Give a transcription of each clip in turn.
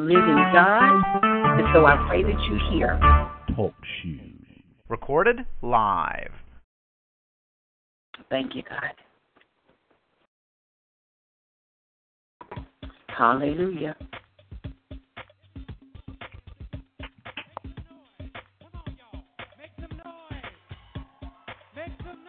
Living God, and so I pray that you hear. Talk shoes. Recorded live. Thank you, God. Hallelujah. Come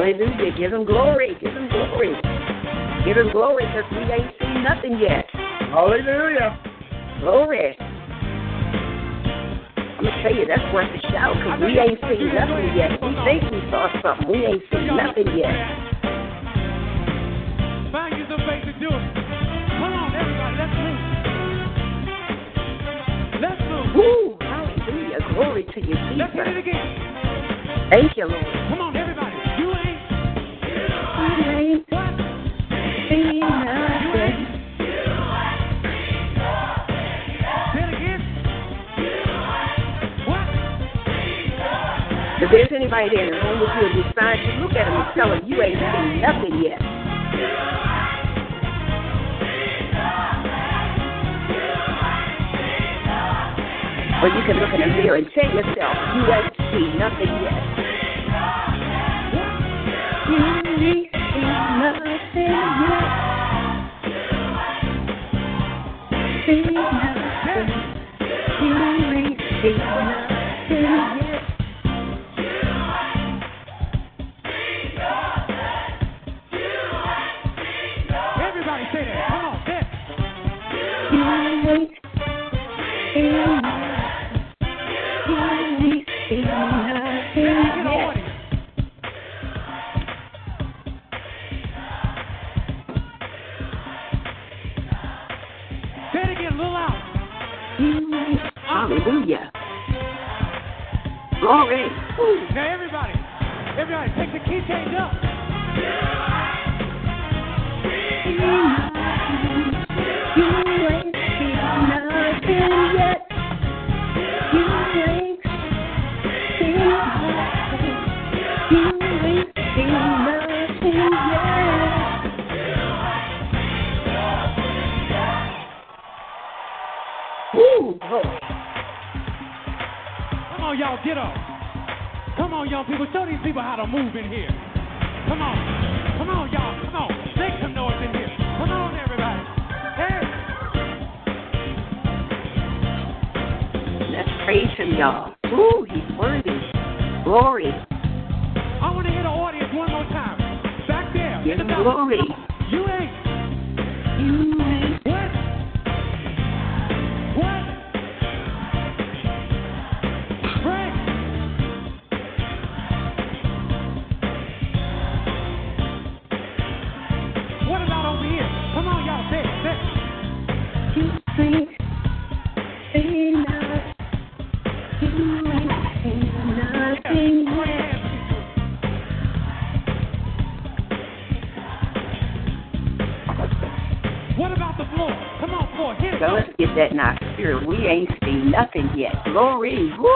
Hallelujah. Give Him glory. Give Him glory. Give Him glory because we ain't seen nothing yet. Hallelujah. Glory. I'm going to tell you, that's worth a shout because we ain't seen nothing yet. We think we saw something. We ain't seen nothing yet. Find you some faith to do it. Come on, everybody, let's move. Let's move. Woo! Hallelujah. Glory to you, Jesus. Let's hit it again. Thank you, Lord. Anybody in the room with you and decide to look at them and tell them you ain't seen nothing yet. Or you can look in the mirror and tell yourself you ain't seen nothing yet. You ain't everybody, take the key change up. You ain't seen nothing yet. You ain't seen nothing. You ain't seen nothing yet. Woo, glory. Come on, y'all, get up. Come on, young people, show these people how to move in here. Come on, come on, y'all, come on, make some noise in here. Come on, everybody. Hey, Let's praise him, y'all. Ooh, he's worthy. Glory. I want to hear the audience one more time. Back there, Give in the glory. Glory. Woo.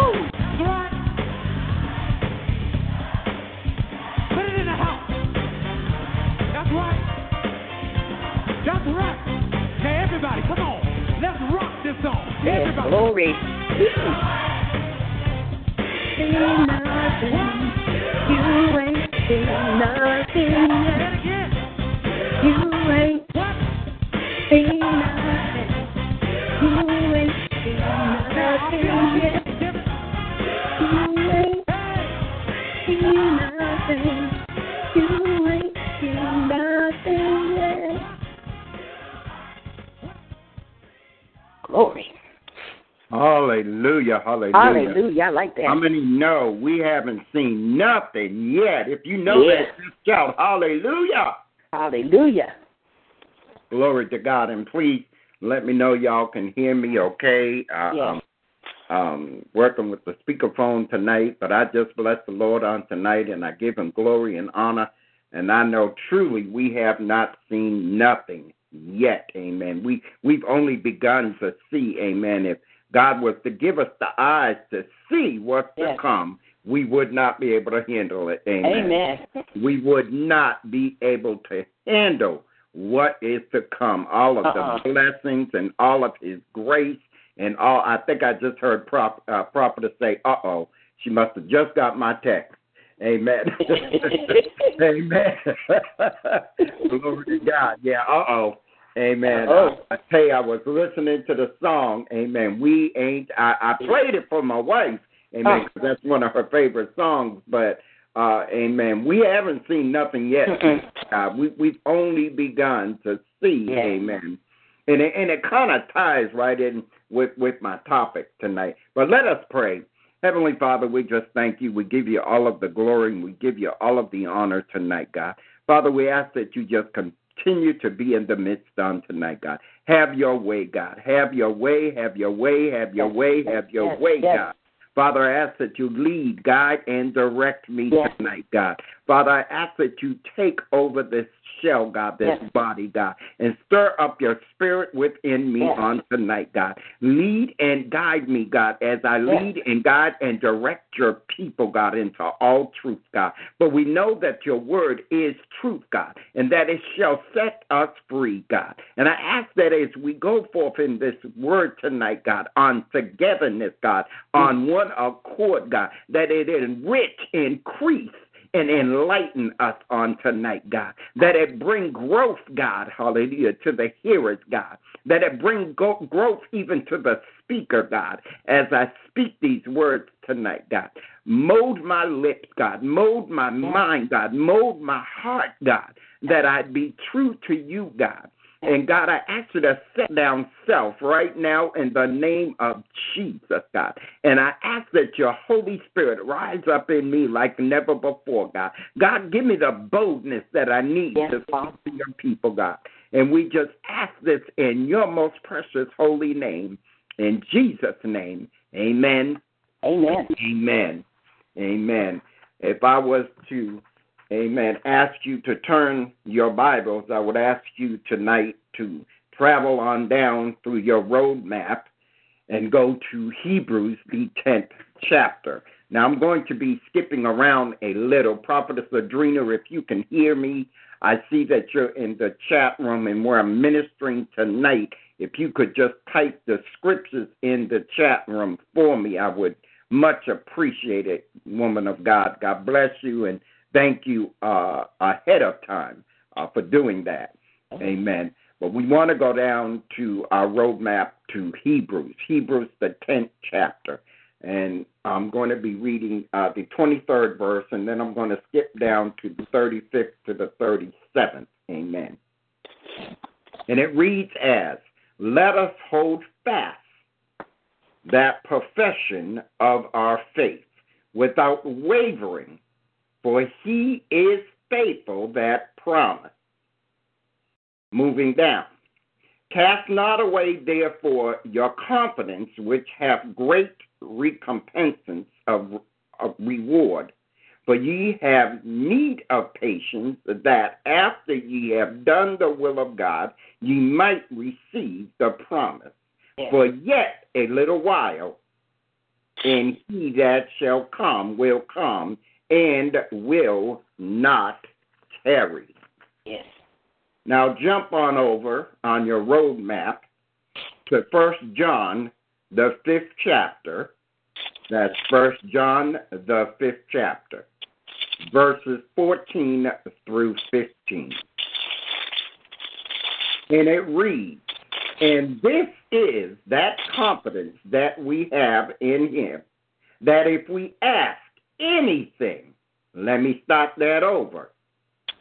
Hallelujah. I like that. How many know we haven't seen nothing yet? If you know that, just shout hallelujah. Hallelujah. Glory to God. And please let me know y'all can hear me okay. Uh, Yes. um, um, working with the speakerphone tonight, but I just bless the Lord on tonight and I give him glory and honor. And I know truly we have not seen nothing yet. Amen. We we've only begun to see, amen. If God was to give us the eyes to see what's to come, we would not be able to handle it. Amen Amen. we would not be able to handle what is to come. All of Uh-uh. the blessings and all of His grace and all. I think I just heard prop, uh, prophetess say, "Uh oh, she must have just got my text." Amen. Amen. Glory to God. Yeah. Uh oh. Amen. Oh. I, I tell you, I was listening to the song. Amen. We ain't. I, I played it for my wife. Amen. Oh. 'cause that's one of her favorite songs. But uh, Amen. We haven't seen nothing yet. Uh, we we've only begun to see. Yeah. Amen. And it, and it kind of ties right in with with my topic tonight. But let us pray. Heavenly Father, we just thank you. We give you all of the glory and we give you all of the honor tonight, God. Father, we ask that you just continue to be in the midst on tonight, God. Have your way, God. Have your way, have your way, have your Yes, way, yes, have your yes, way. God. Father, I ask that you lead, guide, and direct me tonight, God. Father, I ask that you take over this shell, God, this Yes. body, God, and stir up your spirit within me Yes. on tonight, God. Lead and guide me, God, as I Yes. lead and guide and direct your people, God, into all truth, God. But we know that your word is truth, God, and that it shall set us free, God. And I ask that as we go forth in this word tonight, God, on togetherness, God, on one accord, God, that it enrich, increase, and enlighten us on tonight, God. That it bring growth, God, hallelujah, to the hearers, God. That it bring go- growth even to the speaker, God, as I speak these words tonight, God. Mold my lips, God. Mold my mind, God. Mold my heart, God, that I'd be true to you, God. And God, I ask you to set down self right now in the name of Jesus, God. And I ask that your Holy Spirit rise up in me like never before, God. God, give me the boldness that I need Yes, to speak to your people, God. And we just ask this in your most precious holy name. In Jesus' name, amen, Amen. amen, amen. If I was to Amen. Ask you to turn your Bibles. I would ask you tonight to travel on down through your road map and go to Hebrews, the 10th chapter. Now, I'm going to be skipping around a little. Prophetess Adrena, if you can hear me, I see that you're in the chat room and where I'm ministering tonight. If you could just type the scriptures in the chat room for me, I would much appreciate it, woman of God. God bless you and thank you uh, ahead of time uh, for doing that. Amen. But we want to go down to our roadmap to Hebrews, Hebrews, the 10th chapter. And I'm going to be reading uh, the 23rd verse, and then I'm going to skip down to the 35th to the 37th. Amen. And it reads as Let us hold fast that profession of our faith without wavering, for he is faithful that promised. Moving down. Cast not away, therefore, your confidence, which hath great recompense of, of reward. For ye have need of patience, that after ye have done the will of God, ye might receive the promise. Yes. For yet a little while, and he that shall come will come and will not tarry. Yes. Now jump on over on your road map to First John, the fifth chapter. That's First John, the fifth chapter, verses 14 through 15. And it reads, And this is that confidence that we have in him, that if we ask anything, let me start that over.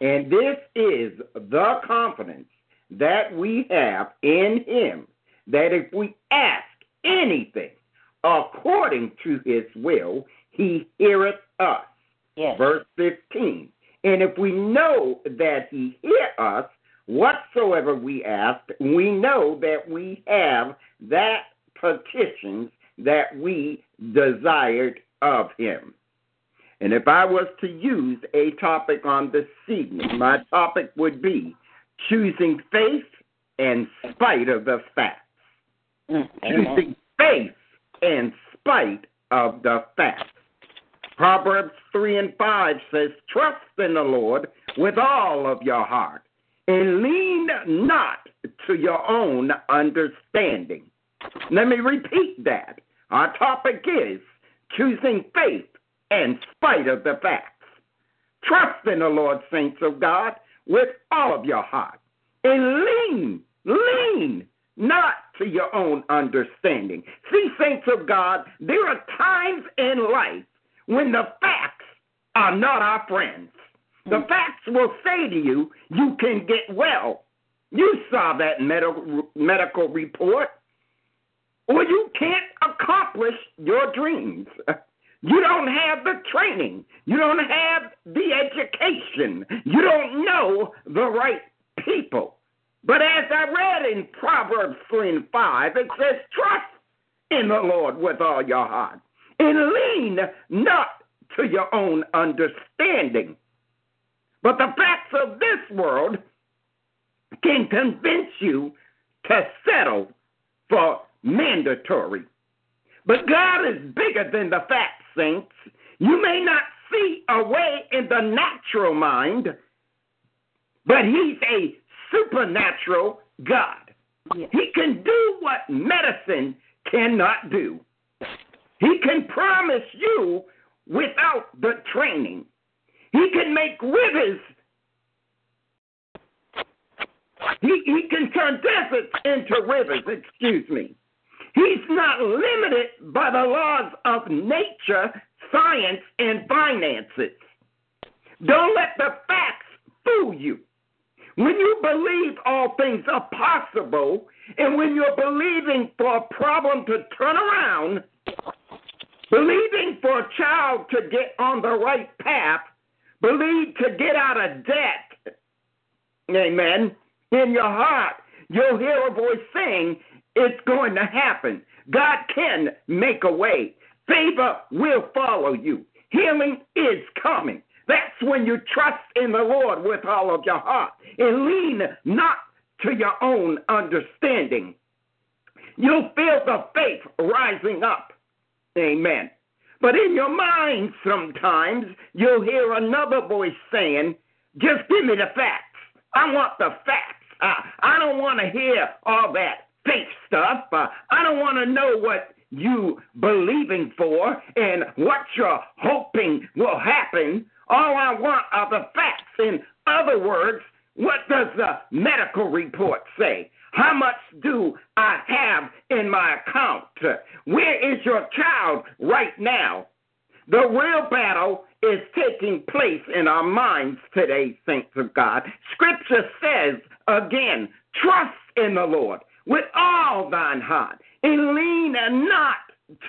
And this is the confidence that we have in him, that if we ask anything according to his will, he heareth us. Yes. Verse 15. And if we know that he hear us, whatsoever we ask, we know that we have that petitions that we desired of him. And if I was to use a topic on this evening, my topic would be choosing faith in spite of the facts. Mm, amen. Choosing faith in spite of the facts. Proverbs 3 and 5 says, Trust in the Lord with all of your heart, and lean not to your own understanding. Let me repeat that. Our topic is choosing faith in spite of the facts. Trust in the Lord, saints of God, with all of your heart, and lean Lean not to your own understanding. See, saints of God, there are times in life when the facts are not our friends. The Mm. facts will say to you, you can get well. You saw that medical, medical report. Or you can't accomplish your dreams. You don't have the training. You don't have the education. You don't know the right people. But as I read in Proverbs 3 and 5, it says, Trust in the Lord with all your heart and lean not to your own understanding. But the facts of this world can convince you to settle for mandatory. But God is bigger than the facts, saints. You may not see a way in the natural mind, but He's a supernatural God. He can do what medicine cannot do. He can promise you without the training. He can make rivers. He, he can turn deserts into rivers, excuse me. He's not limited by the laws of nature, science, and finances. Don't let the facts fool you. When you believe all things are possible, and when you're believing for a problem to turn around, believing for a child to get on the right path, believe to get out of debt, amen, in your heart, you'll hear a voice saying, It's going to happen. God can make a way. Favor will follow you. Healing is coming. That's when you trust in the Lord with all of your heart and lean not to your own understanding. You'll feel the faith rising up. Amen. But in your mind, sometimes you'll hear another voice saying, Just give me the facts. I want the facts. Uh, I don't want to hear all that fake stuff. Uh, I don't want to know what you believing for and what you're hoping will happen. All I want are the facts. In other words, what does the medical report say? How much do I have in my account? Where is your child right now? The real battle is taking place in our minds today, saints of God. Scripture says again, trust in the Lord with all thine heart and lean not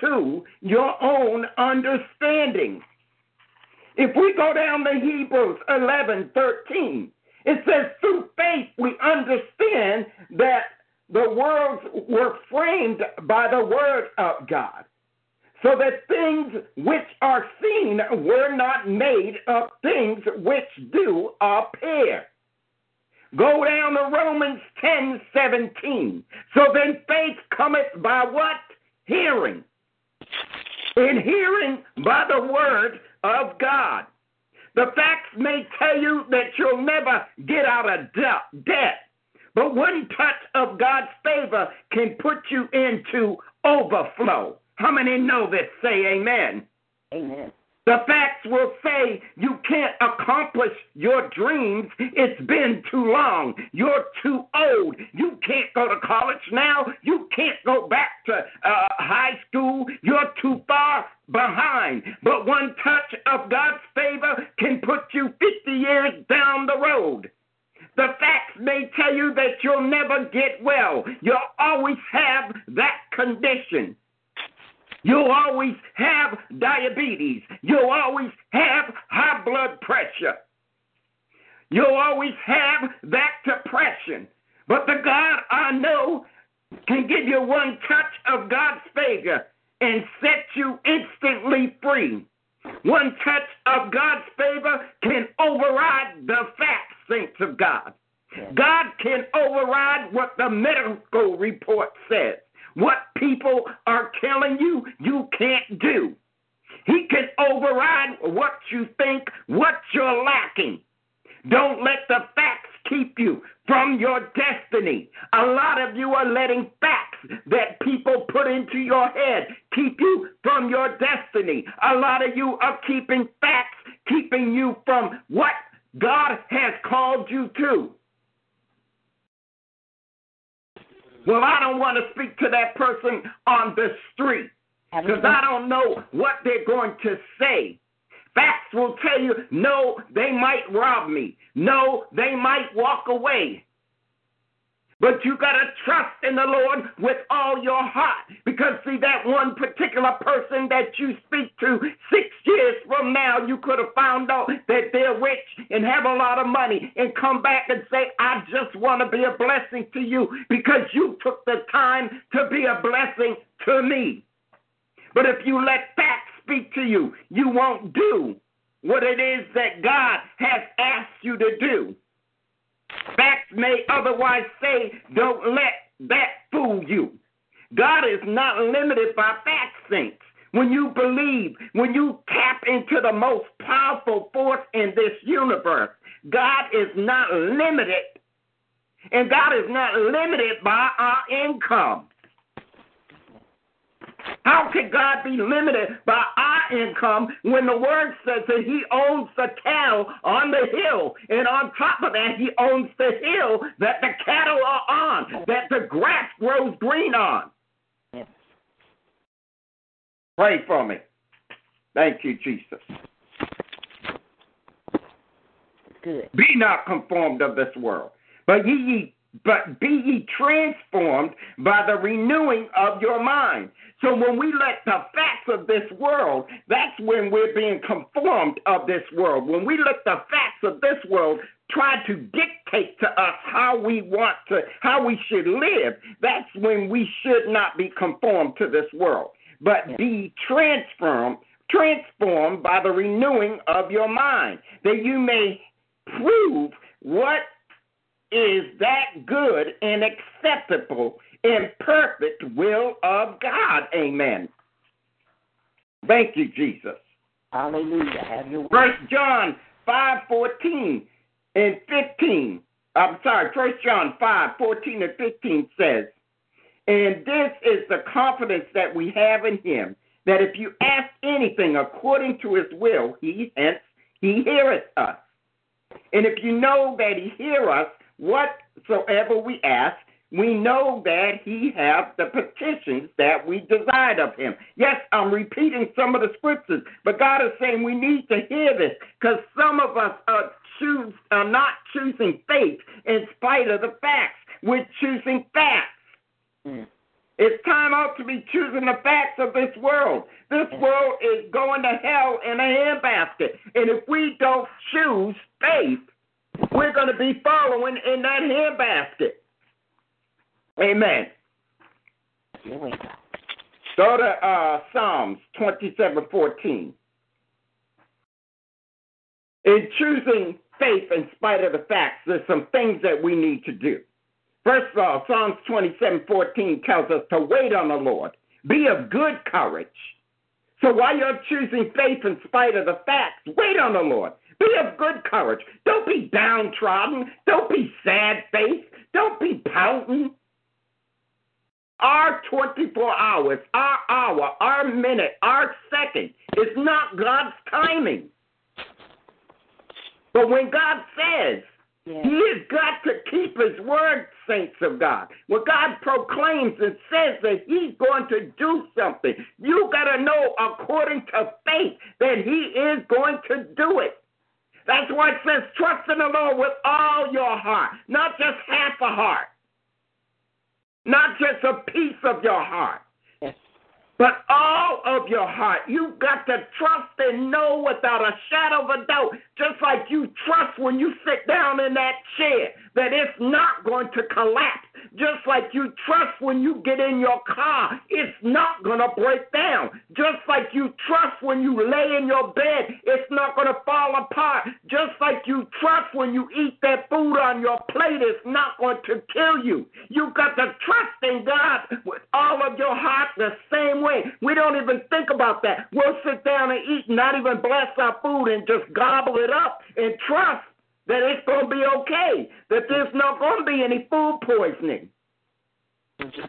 to your own understanding. If we go down to Hebrews 11 13, it says, through faith we understand that the worlds were framed by the word of God, so that things which are seen were not made of things which do appear. Go down to Romans ten seventeen. So then faith cometh by what? Hearing. In hearing by the word of God. The facts may tell you that you'll never get out of de- debt, but one touch of God's favor can put you into overflow. How many know this? Say amen. Amen. The facts will say you can't accomplish your dreams. It's been too long. You're too old. You can't go to college now. You can't go back to uh, high school. You're too far behind. But one touch of God's favor can put you 50 years down the road. The facts may tell you that you'll never get well. You'll always have that condition. You'll always have diabetes. You'll always have high blood pressure. You'll always have that depression. But the God I know can give you one touch of God's favor and set you instantly free. One touch of God's favor can override the facts, saints of God. God can override what the medical report says. What people are telling you, you can't do. He can override what you think, what you're lacking. Don't let the facts keep you from your destiny. A lot of you are letting facts that people put into your head keep you from your destiny. A lot of you are keeping facts keeping you from what God has called you to. Well, I don't want to speak to that person on the street because I don't know what they're going to say. Facts will tell you, no, they might rob me. No, they might walk away. But you got to trust in the Lord with all your heart. Because, see, that one particular person that you speak to six years from now, you could have found out that they're rich and have a lot of money and come back and say, I just want to be a blessing to you because you took the time to be a blessing to me. But if you let facts speak to you, you won't do what it is that God has asked you to do. Facts may otherwise say, don't let that fool you. God is not limited by facts, saints. When you believe, when you tap into the most powerful force in this universe, God is not limited. And God is not limited by our income. How can God be limited by our income when the word says that He owns the cattle on the hill? And on top of that, He owns the hill that the cattle are on, that the grass grows green on. Yes. Pray for me. Thank you, Jesus. Good. Be not conformed of this world, but ye but be ye transformed by the renewing of your mind. So when we let the facts of this world, that's when we're being conformed of this world. When we let the facts of this world try to dictate to us how we want to, how we should live, that's when we should not be conformed to this world, but be transformed, transformed by the renewing of your mind, that you may prove what is that good and acceptable and perfect will of God. Amen. Thank you, Jesus. Hallelujah. Have your. First John five fourteen and fifteen. I'm sorry, First John five fourteen and fifteen says, and this is the confidence that we have in him, that if you ask anything according to his will, he hence he heareth us. And if you know that he hear us, whatsoever we ask, we know that he have the petitions that we desired of him. Yes, I'm repeating some of the scriptures, but God is saying we need to hear this because some of us are choose are not choosing faith in spite of the facts. We're choosing facts. Mm. It's time out to be choosing the facts of this world. This world is going to hell in a handbasket. And if we don't choose faith, we're going to be following in that handbasket. Amen. Go. To uh, Psalms 27:14. In choosing faith in spite of the facts, there's some things that we need to do. First of all, Psalms 27:14 tells us to wait on the Lord. Be of good courage. So while you're choosing faith in spite of the facts, wait on the Lord. Be of good courage. Don't be downtrodden. Don't be sad faced. Don't be pouting. Our 24 hours, our hour, our minute, our second is not God's timing. But when God says, Yes. He has got to keep His word, saints of God. When God proclaims and says that He's going to do something, you got to know according to faith that He is going to do it. That's why it says, trust in the Lord with all your heart, not just half a heart, not just a piece of your heart, Yes. but all of your heart. You've got to trust and know without a shadow of a doubt, just like you trust when you sit down in that chair, that it's not going to collapse. Just like you trust when you get in your car, it's not going to break down. Just like you trust when you lay in your bed, it's not going to fall apart. Just like you trust when you eat that food on your plate, it's not going to kill you. You've got to trust in God with all of your heart the same way. We don't even think about that. We'll sit down and eat, not even bless our food, and just gobble it up and trust that it's going to be okay, that there's not going to be any food poisoning.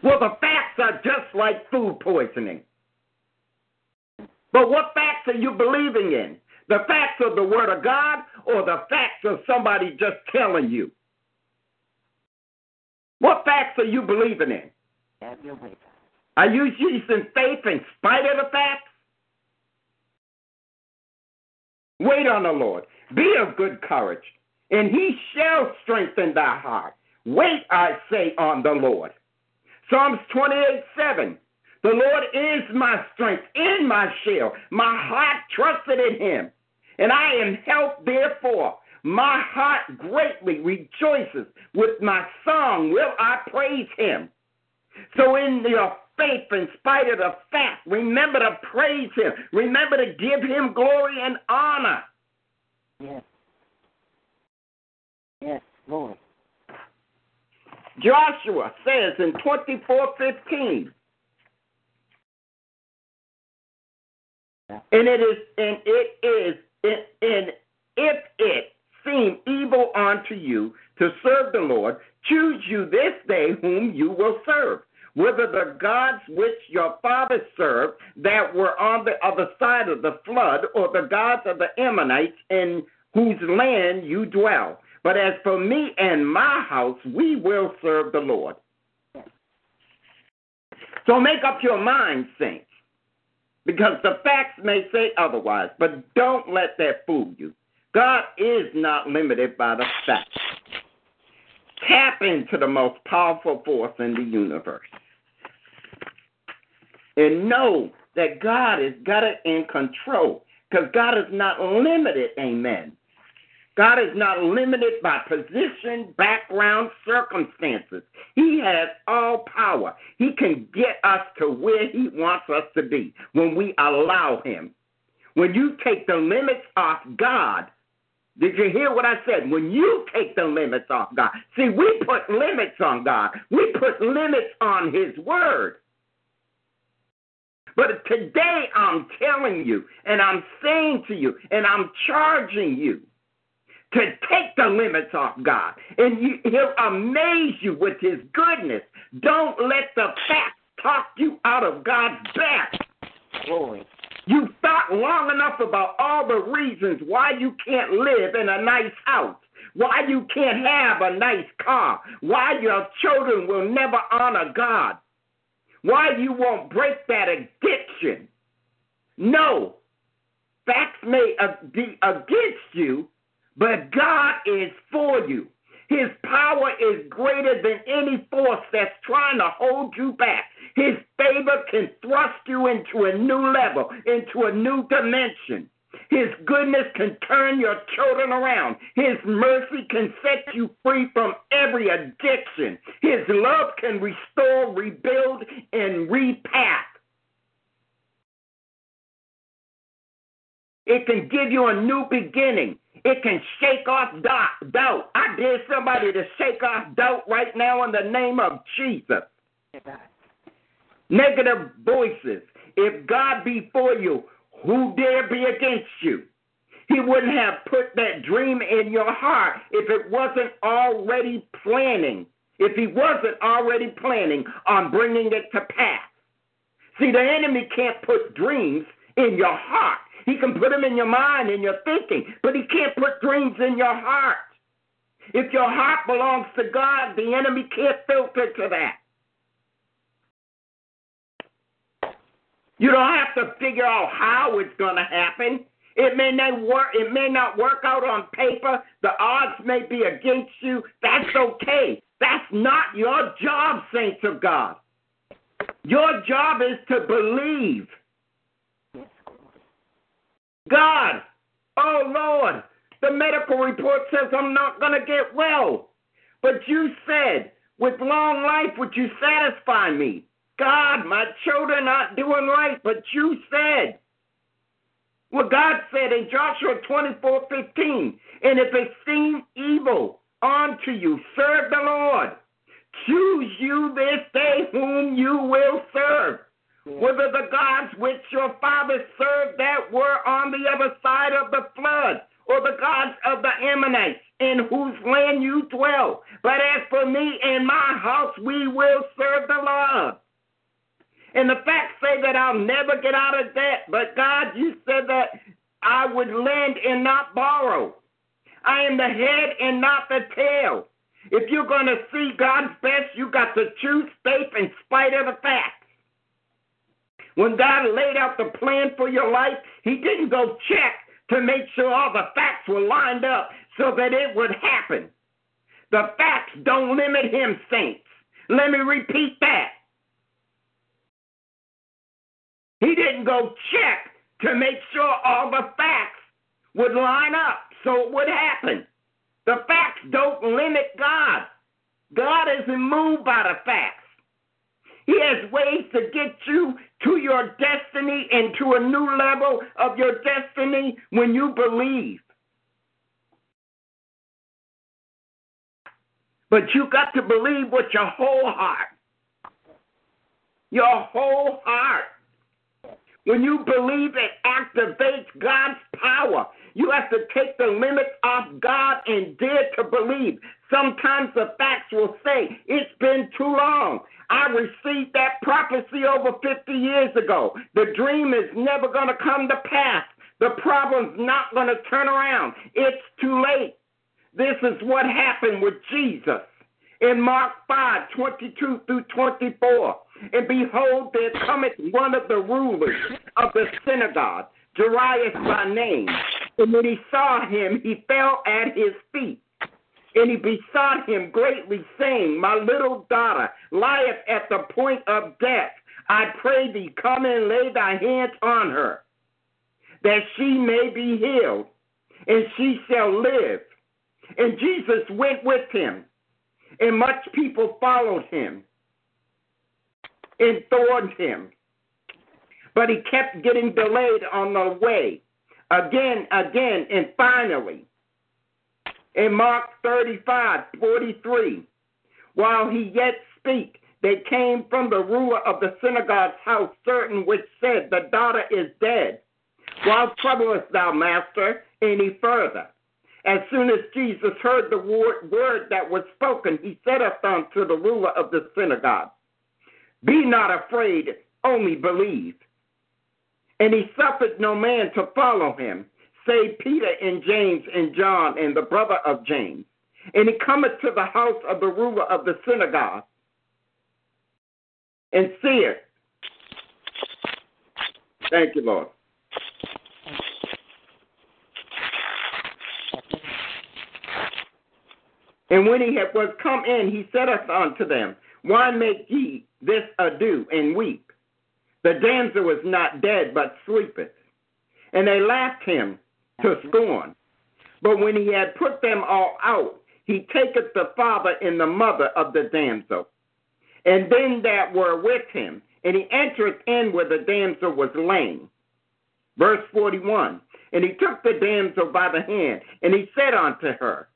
Well, the facts are just like food poisoning. But what facts are you believing in? The facts of the Word of God or the facts of somebody just telling you? What facts are you believing in? Have your way. Are you using faith in spite of the facts? Wait on the Lord. Be of good courage, and he shall strengthen thy heart. Wait, I say, on the Lord. Psalms 28 7. The Lord is my strength and my shield. My heart trusted in him, and I am helped therefore. My heart greatly rejoices. With my song will I praise him. So, in your faith, in spite of the fact, remember to praise him. Remember to give him glory and honor. Yes. Yes, Lord. Joshua says in 24:15, and it is, and it is, and if it seem evil unto you to serve the Lord, choose you this day whom you will serve, whether the gods which your fathers served that were on the other side of the flood, or the gods of the Ammonites in whose land you dwell. But as for me and my house, we will serve the Lord. So make up your mind, saints, because the facts may say otherwise, but don't let that fool you. God is not limited by the facts. Tap into the most powerful force in the universe. And know that God is got it in control because God is not limited, amen. God is not limited by position, background, circumstances. He has all power. He can get us to where He wants us to be when we allow Him. When you take the limits off God, did you hear what I said? When you take the limits off God, see, we put limits on God, we put limits on His Word. But today I'm telling you, and I'm saying to you, and I'm charging you to take the limits off God. And you, He'll amaze you with His goodness. Don't let the facts talk you out of God's best. Glory. You thought long enough about all the reasons why you can't live in a nice house, why you can't have a nice car, why your children will never honor God, why you won't break that addiction. No, facts may uh, be against you, but God is for you. His power is greater than any force that's trying to hold you back. His favor can thrust you into a new level, into a new dimension. His goodness can turn your children around. His mercy can set you free from every addiction. His love can restore, rebuild, and repath. It can give you a new beginning. It can shake off doubt. I dare somebody to shake off doubt right now in the name of Jesus. Negative voices. If God be for you, who dare be against you? He wouldn't have put that dream in your heart if it wasn't already planning. If he wasn't already planning on bringing it to pass. See, the enemy can't put dreams in your heart. He can put them in your mind and your thinking, but he can't put dreams in your heart. If your heart belongs to God, the enemy can't filter to that. You don't have to figure out how it's going to happen. It may not work. It may not work out on paper. The odds may be against you. That's okay. That's not your job, saints of God. Your job is to believe. God, oh Lord, the medical report says I'm not going to get well. But you said, with long life would you satisfy me? God, my children not doing right, but you said. What God said in Joshua 24 15, and if it seem evil unto you, serve the Lord. Choose you this day whom you will serve. Whether the gods which your fathers served that were on the other side of the flood, or the gods of the Ammonites in whose land you dwell. But as for me and my house, we will serve the Lord. And the facts say that I'll never get out of debt. But God, you said that I would lend and not borrow. I am the head and not the tail. If you're going to see God's best, you got to choose faith in spite of the facts. When God laid out the plan for your life, He didn't go check to make sure all the facts were lined up so that it would happen. The facts don't limit Him, saints. Let me repeat that. He didn't go check to make sure all the facts would line up so it would happen. The facts don't limit God. God isn't moved by the facts. He has ways to get you to your destiny and to a new level of your destiny when you believe. But you got to believe with your whole heart. Your whole heart. When you believe, it activates God's power. You have to take the limits off God and dare to believe. Sometimes the facts will say, It's been too long. I received that prophecy over 50 years ago. The dream is never going to come to pass. The problem's not going to turn around. It's too late. This is what happened with Jesus in Mark 5 22 through 24. And behold, there cometh one of the rulers of the synagogue, Jairus by name. And when he saw him, he fell at his feet. And he besought him greatly, saying, My little daughter lieth at the point of death. I pray thee, come and lay thy hands on her, that she may be healed, and she shall live. And Jesus went with him, and much people followed him and thorned him. But he kept getting delayed on the way, again, again, and finally, in Mark 35, 43, while he yet speak, they came from the ruler of the synagogue's house, certain which said, The daughter is dead. Why troublest thou, master, any further? As soon as Jesus heard the word, word that was spoken, he said unto the ruler of the synagogue, Be not afraid, only believe. And he suffered no man to follow him, save Peter and James and John and the brother of James. And he cometh to the house of the ruler of the synagogue, and seeth. Thank you, Lord. And when he had, was come in, he said unto them, Why make ye this ado and weep? The damsel was not dead, but sleepeth. And they laughed him to scorn. But when he had put them all out, he taketh the father and the mother of the damsel, and them that were with him, and he entereth in where the damsel was laying. Verse 41 And he took the damsel by the hand, and he said unto her,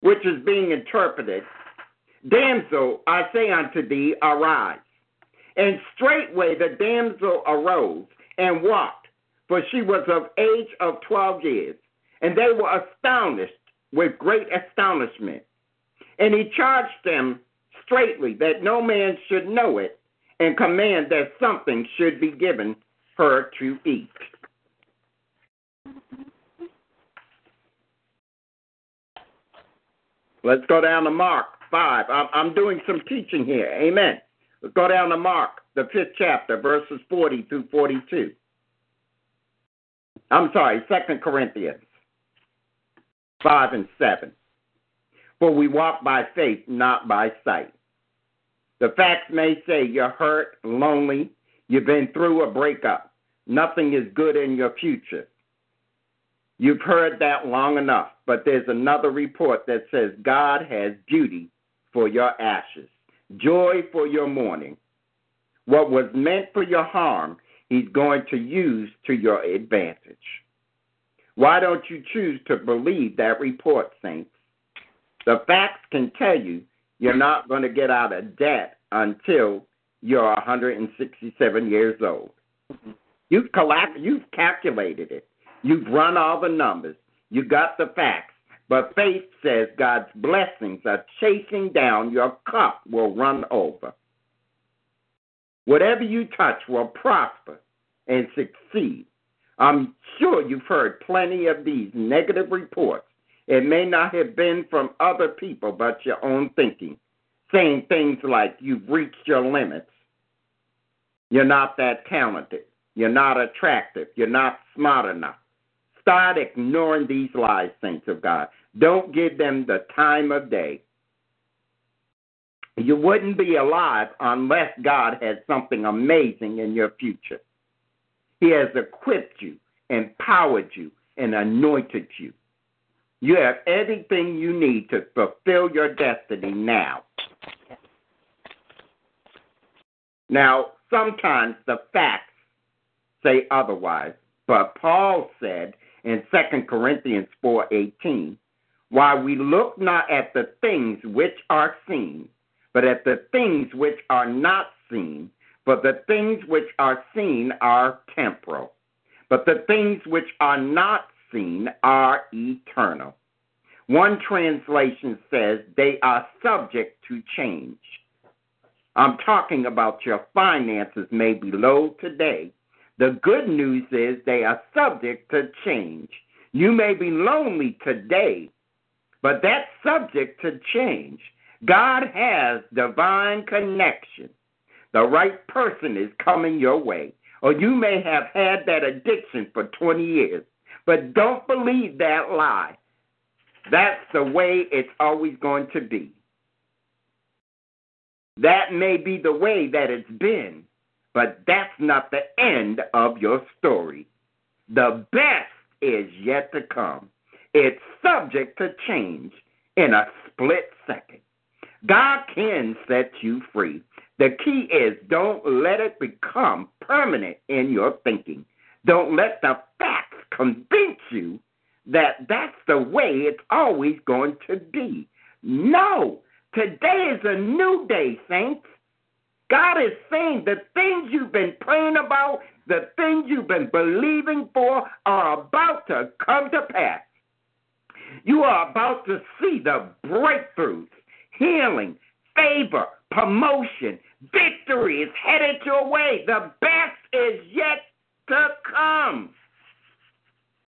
which is being interpreted, Damsel, I say unto thee, arise. And straightway the damsel arose and walked, for she was of age of twelve years. And they were astonished with great astonishment. And he charged them straightly that no man should know it, and command that something should be given her to eat. Let's go down to Mark 5. I'm, I'm doing some teaching here. Amen. Let's go down to Mark, the fifth chapter, verses 40 through 42. I'm sorry, Second Corinthians 5 and 7. For we walk by faith, not by sight. The facts may say you're hurt, lonely, you've been through a breakup, nothing is good in your future. You've heard that long enough, but there's another report that says God has beauty for your ashes, joy for your mourning. What was meant for your harm, He's going to use to your advantage. Why don't you choose to believe that report, saints? The facts can tell you you're not going to get out of debt until you're 167 years old. You've, collect- you've calculated it. You've run all the numbers. You got the facts. But faith says God's blessings are chasing down. Your cup will run over. Whatever you touch will prosper and succeed. I'm sure you've heard plenty of these negative reports, It may not have been from other people, but your own thinking. Saying things like, you've reached your limits. You're not that talented. You're not attractive. You're not smart enough. Start ignoring these lies, saints of God. Don't give them the time of day. You wouldn't be alive unless God had something amazing in your future. He has equipped you, empowered you, and anointed you. You have everything you need to fulfill your destiny now. Now, sometimes the facts say otherwise, but Paul said in 2 Corinthians 4:18, "While we look not at the things which are seen, but at the things which are not seen, for the things which are seen are temporal, but the things which are not seen are eternal." One translation says they are subject to change. I'm talking about your finances may be low today. The good news is they are subject to change. You may be lonely today, but that's subject to change. God has divine connection. The right person is coming your way. Or you may have had that addiction for 20 years. But don't believe that lie. That's the way it's always going to be. That may be the way that it's been, but that's not the end of your story. The best is yet to come. It's subject to change in a split second. God can set you free. The key is don't let it become permanent in your thinking. Don't let the facts convince you that that's the way it's always going to be. No, Today is a new day, saints. God is saying the things you've been praying about, the things you've been believing for, are about to come to pass. You are about to see the breakthroughs, healing, favor, promotion, victory is headed your way. The best is yet to come.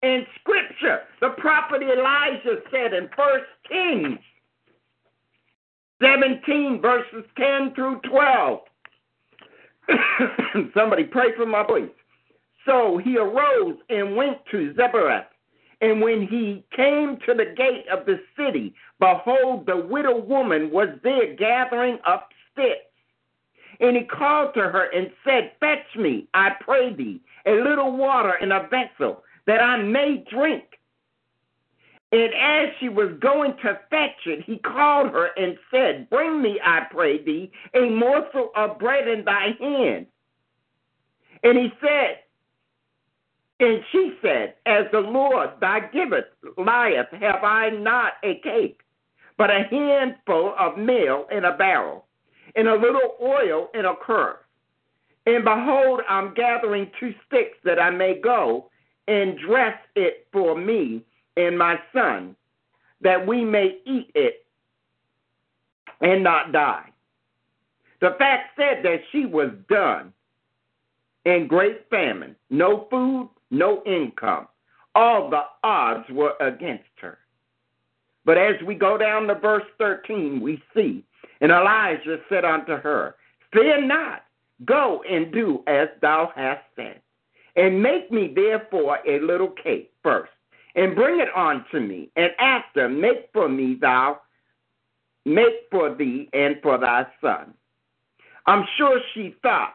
In Scripture, the prophet Elijah said in First Kings 17, verses 10 through 12. Somebody pray for my voice. So he arose and went to Zarephath. And when he came to the gate of the city, behold, the widow woman was there gathering up sticks. And he called to her and said, Fetch me, I pray thee, a little water in a vessel, that I may drink. And as she was going to fetch it, he called her and said, Bring me, I pray thee, a morsel of bread in thy hand. And he said, and she said, As the Lord thy giveth lieth, have I not a cake, but a handful of meal in a barrel, and a little oil in a cruse. And behold, I'm gathering two sticks that I may go and dress it for me and my son, that we may eat it and not die. The fact said that she was done in great famine, no food, no income. All the odds were against her. But as we go down to verse 13, we see, and Elijah said unto her, Fear not, go and do as thou hast said, and make me therefore a little cake first and bring it unto me, and after make for me thou make for thee and for thy son. I'm sure she thought,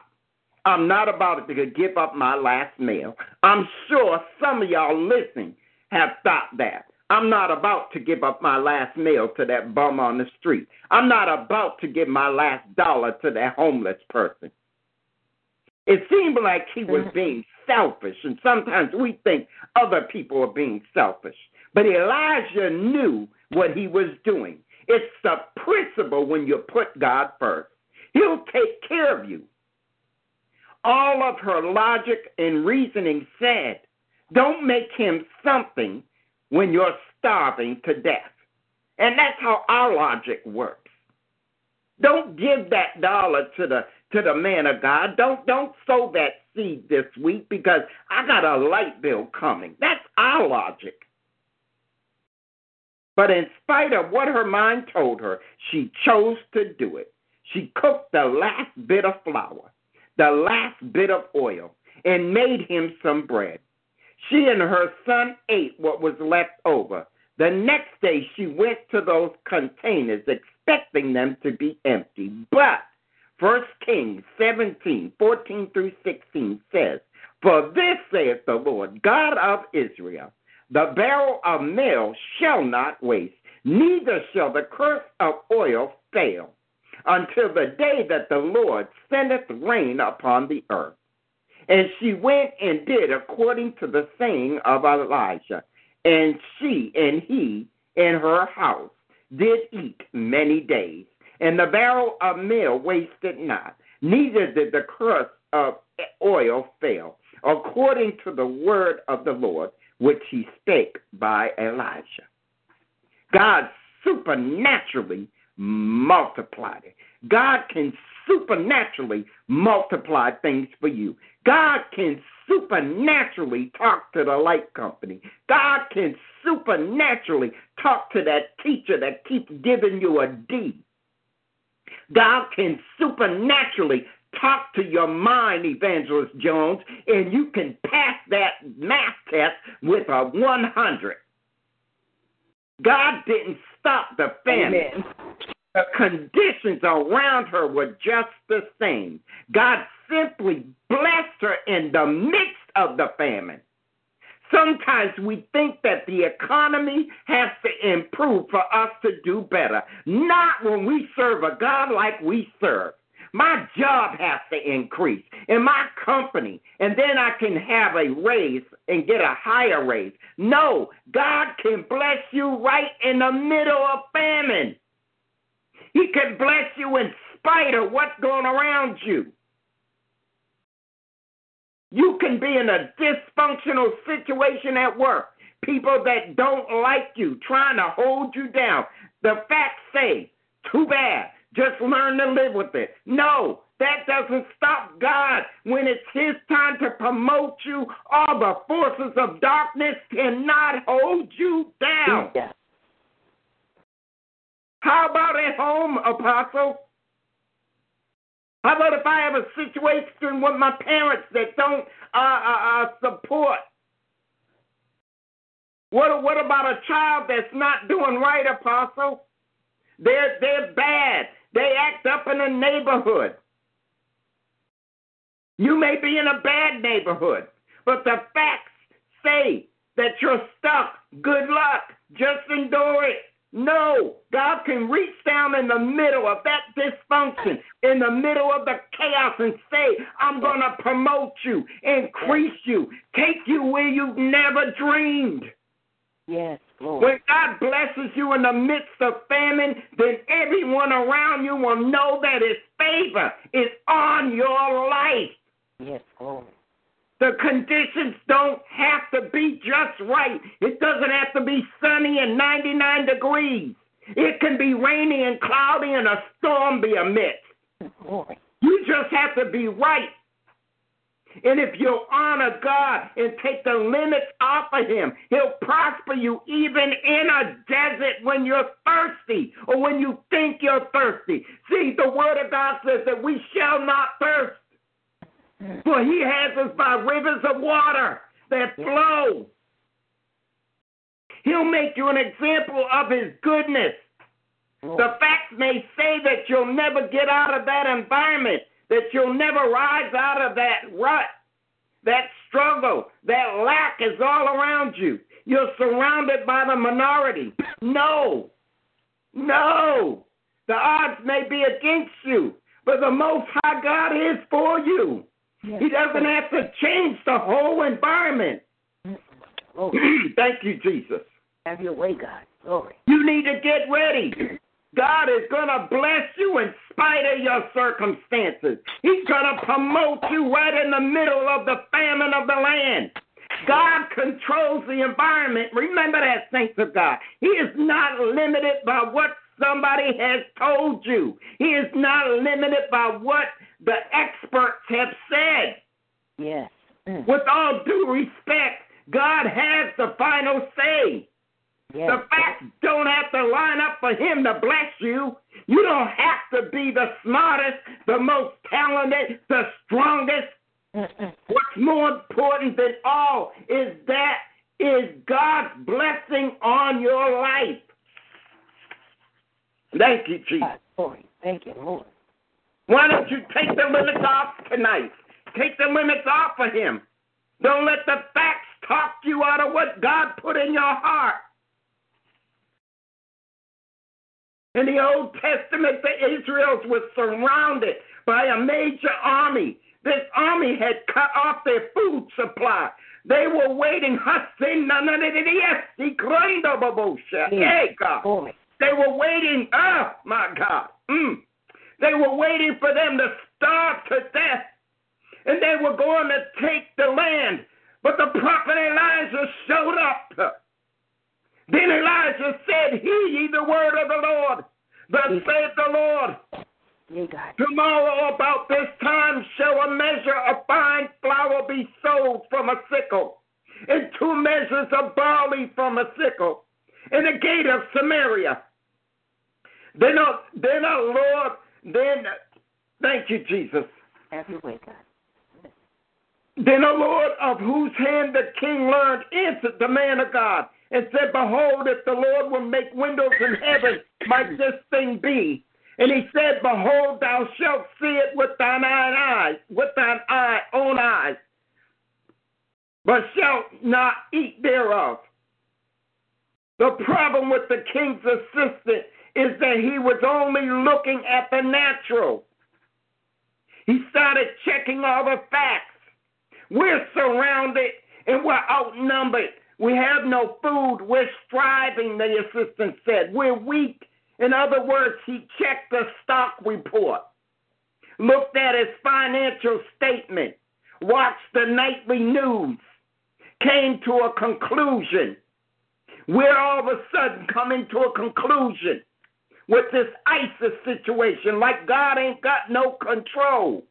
I'm not about to give up my last meal. I'm sure some of y'all listening have thought that. I'm not about to give up my last meal to that bum on the street. I'm not about to give my last dollar to that homeless person. It seemed like he was mm-hmm. being selfish, and sometimes we think other people are being selfish. But Elijah knew what he was doing. It's the principle when you put God first. He'll take care of you. All of her logic and reasoning said, don't make him something when you're starving to death. And that's how our logic works. Don't give that dollar to the to the man of God. Don't don't sow that seed this week because I got a light bill coming. That's our logic. But in spite of what her mind told her, she chose to do it. She cooked the last bit of flour, the last bit of oil, and made him some bread. She and her son ate what was left over. The next day she went to those containers expecting them to be empty. But 1 Kings 17, 14 through 16 says, For this saith the Lord God of Israel, the barrel of meal shall not waste, neither shall the cruse of oil fail, until the day that the Lord sendeth rain upon the earth. And she went and did according to the saying of Elijah. And she and he and her house did eat many days. And the barrel of meal wasted not, neither did the cruse of oil fail, according to the word of the Lord, which he spake by Elijah. God supernaturally multiplied it. God can supernaturally multiply things for you. God can supernaturally talk to the light company. God can supernaturally talk to that teacher that keeps giving you a D. God can supernaturally talk to your mind, Evangelist Jones, and you can pass that math test with a 100. God didn't stop the famine. Amen. The conditions around her were just the same. God simply blessed her in the midst of the famine. Sometimes we think that the economy has to improve for us to do better. Not when we serve a God like we serve. My job has to increase in my company, and then I can have a raise and get a higher raise. No, God can bless you right in the middle of famine. He can bless you in spite of what's going around you. You can be in a dysfunctional situation at work. People that don't like you, trying to hold you down. The facts say, too bad. Just learn to live with it. No, that doesn't stop God. When it's His time to promote you, all the forces of darkness cannot hold you down. Yeah. How about at home, Apostle? How about if I have a situation with my parents that don't uh, uh, uh, support? What what about a child that's not doing right, Apostle? They're they're bad. They act up in a neighborhood. You may be in a bad neighborhood, but the facts say that you're stuck. Good luck. Just endure it. No, God can reach down in the middle of that dysfunction, in the middle of the chaos, and say, I'm going to promote you, increase you, take you where you've never dreamed. Yes, Lord. When God blesses you in the midst of famine, then everyone around you will know that His favor is on your life. Yes, Lord. The conditions don't have to be just right. It doesn't have to be sunny and 99 degrees. It can be rainy and cloudy and a storm be amidst. You just have to be right. And if you honor God and take the limits off of Him, He'll prosper you even in a desert when you're thirsty or when you think you're thirsty. See, the Word of God says that we shall not thirst. Mm. For he has us by rivers of water that flow. He'll make you an example of his goodness. Oh. The facts may say that you'll never get out of that environment, that you'll never rise out of that rut, that struggle, that lack is all around you. You're surrounded by the minority. No, no. The odds may be against you, but the Most High God is for you. Yes. He doesn't have to change the whole environment. Glory. Oh. Thank you, Jesus. Have your way, God. Glory. You need to get ready. God is going to bless you in spite of your circumstances. He's going to promote you right in the middle of the famine of the land. God controls the environment. Remember that, saints of God. He is not limited by what somebody has told you, He is not limited by what the experts have said. Yes. Mm. With all due respect, God has the final say. Yes. The facts don't have to line up for him to bless you. You don't have to be the smartest, the most talented, the strongest. What's more important than all is that is God's blessing on your life. Thank you, Jesus. Thank you, Lord. Why don't you take the limits off tonight? Take the limits off of him. Don't let the facts talk you out of what God put in your heart. In the Old Testament, the Israels were surrounded by a major army. This army had cut off their food supply. They were waiting. God. They were waiting. Oh, my God. Mm. They were waiting for them to starve to death. And they were going to take the land. But the prophet Elijah showed up. Then Elijah said, Hear ye the word of the Lord. Thus saith the Lord. Tomorrow about this time shall a measure of fine flour be sold from a shekel, and two measures of barley from a shekel, in the gate of Samaria. Then, uh, then, Lord, then, thank you, Jesus. Have your way, God. Then the Lord of whose hand the king learned answered the man of God and said, Behold, if the Lord will make windows in heaven, might this thing be? And he said, Behold, thou shalt see it with thine own eyes, with thine eye, own eyes, but shalt not eat thereof. The problem with the king's assistant is that he was only looking at the natural. He started checking all the facts. We're surrounded and we're outnumbered. We have no food. We're striving, the assistant said. We're weak. In other words, he checked the stock report, looked at his financial statement, watched the nightly news, came to a conclusion. We're all of a sudden coming to a conclusion with this ISIS situation like God ain't got no control.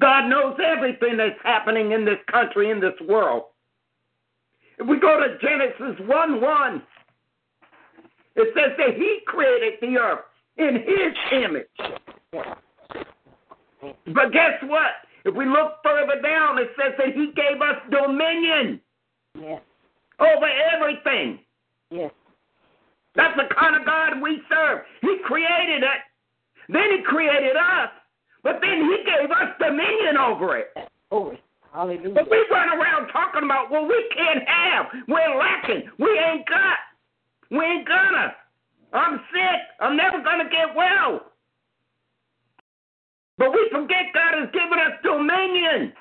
God knows everything that's happening in this country, in this world. If we go to Genesis 1 1, it says that He created the earth in His image. But guess what? If we look further down, it says that He gave us dominion over everything. Yes. That's the kind of God we serve. He created it, then He created us, but then He gave us dominion over it. Over. Hallelujah. But we run around talking about, well, we can't have. We're lacking. We ain't got. We ain't gonna. I'm sick. I'm never gonna get well. But we forget God has given us dominion.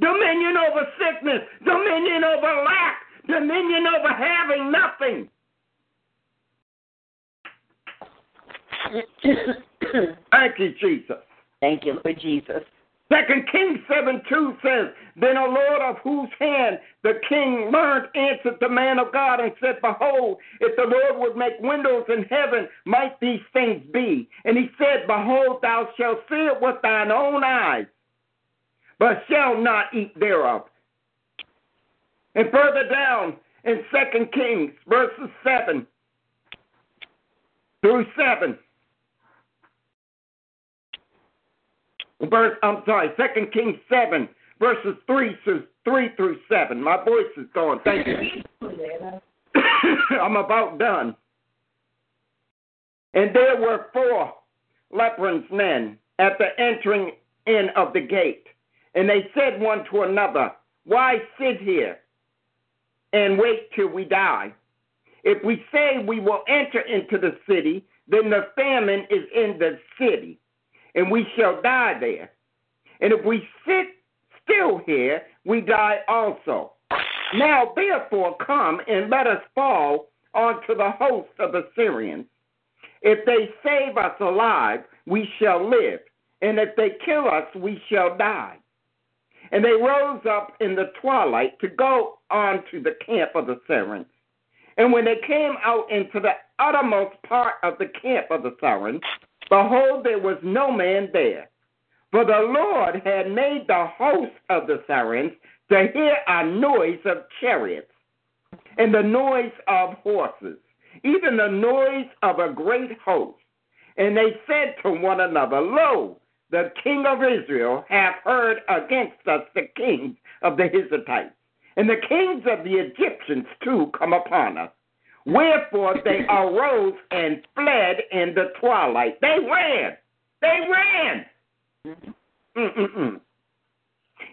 Dominion over sickness. Dominion over lack. Dominion over having nothing. Thank you, Jesus. Thank you, Lord Jesus. Second Kings 7 2 says, Then a Lord of whose hand the king learned answered the man of God and said, Behold, if the Lord would make windows in heaven, might these things be? And he said, Behold, thou shalt see it with thine own eyes, but shalt not eat thereof. And further down in Second Kings, verses 7 through 7. Verse I'm sorry, Second Kings seven, verses three through three through seven. My voice is going. Thank you. I'm about done. And there were four leprous men at the entering in of the gate. And they said one to another, Why sit here and wait till we die? If we say we will enter into the city, then the famine is in the city and we shall die there. And if we sit still here, we die also. Now therefore come and let us fall onto the host of the Syrians. If they save us alive, we shall live, and if they kill us, we shall die. And they rose up in the twilight to go on to the camp of the Syrians. And when they came out into the uttermost part of the camp of the Syrians, Behold, there was no man there. For the Lord had made the host of the Syrians to hear a noise of chariots and the noise of horses even the noise of a great host. And they said to one another, Lo, the king of Israel hath heard against us the kings of the Hittites, and the kings of the Egyptians too come upon us. Wherefore they arose and fled in the twilight. They ran. They ran. Mm-mm-mm.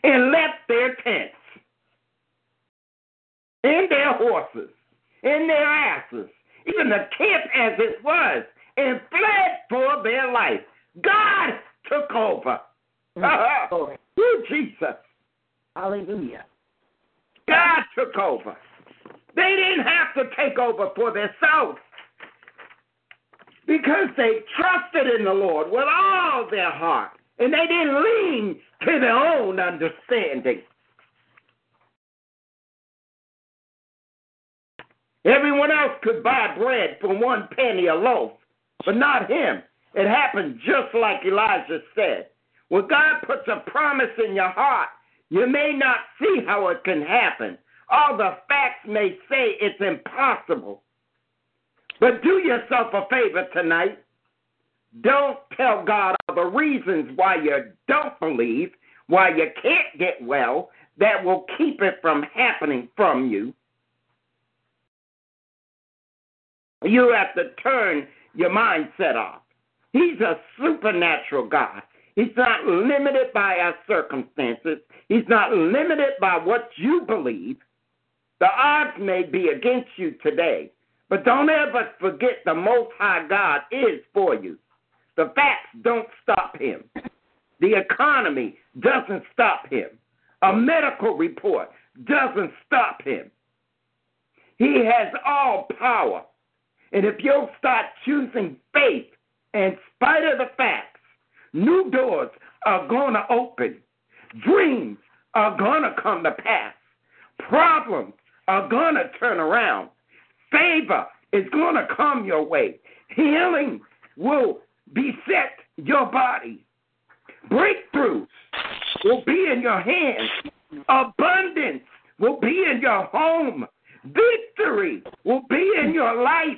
And left their tents, and their horses, and their asses, even the camp as it was, and fled for their life. God took over. Mm-hmm. oh, Jesus. Hallelujah. God took over. They didn't have to take over for themselves because they trusted in the Lord with all their heart and they didn't lean to their own understanding. Everyone else could buy bread for one penny a loaf, but not him. It happened just like Elijah said. When God puts a promise in your heart, you may not see how it can happen. All the facts may say it's impossible. But do yourself a favor tonight. Don't tell God all the reasons why you don't believe, why you can't get well, that will keep it from happening from you. You have to turn your mindset off. He's a supernatural God. He's not limited by our circumstances. He's not limited by what you believe. The odds may be against you today, but don't ever forget the Most High God is for you. The facts don't stop him. The economy doesn't stop him. A medical report doesn't stop him. He has all power. And if you'll start choosing faith in spite of the facts, new doors are going to open. Dreams are going to come to pass. Problems are going to turn around. Favor is going to come your way. Healing will beset your body. Breakthroughs will be in your hands. Abundance will be in your home. Victory will be in your life.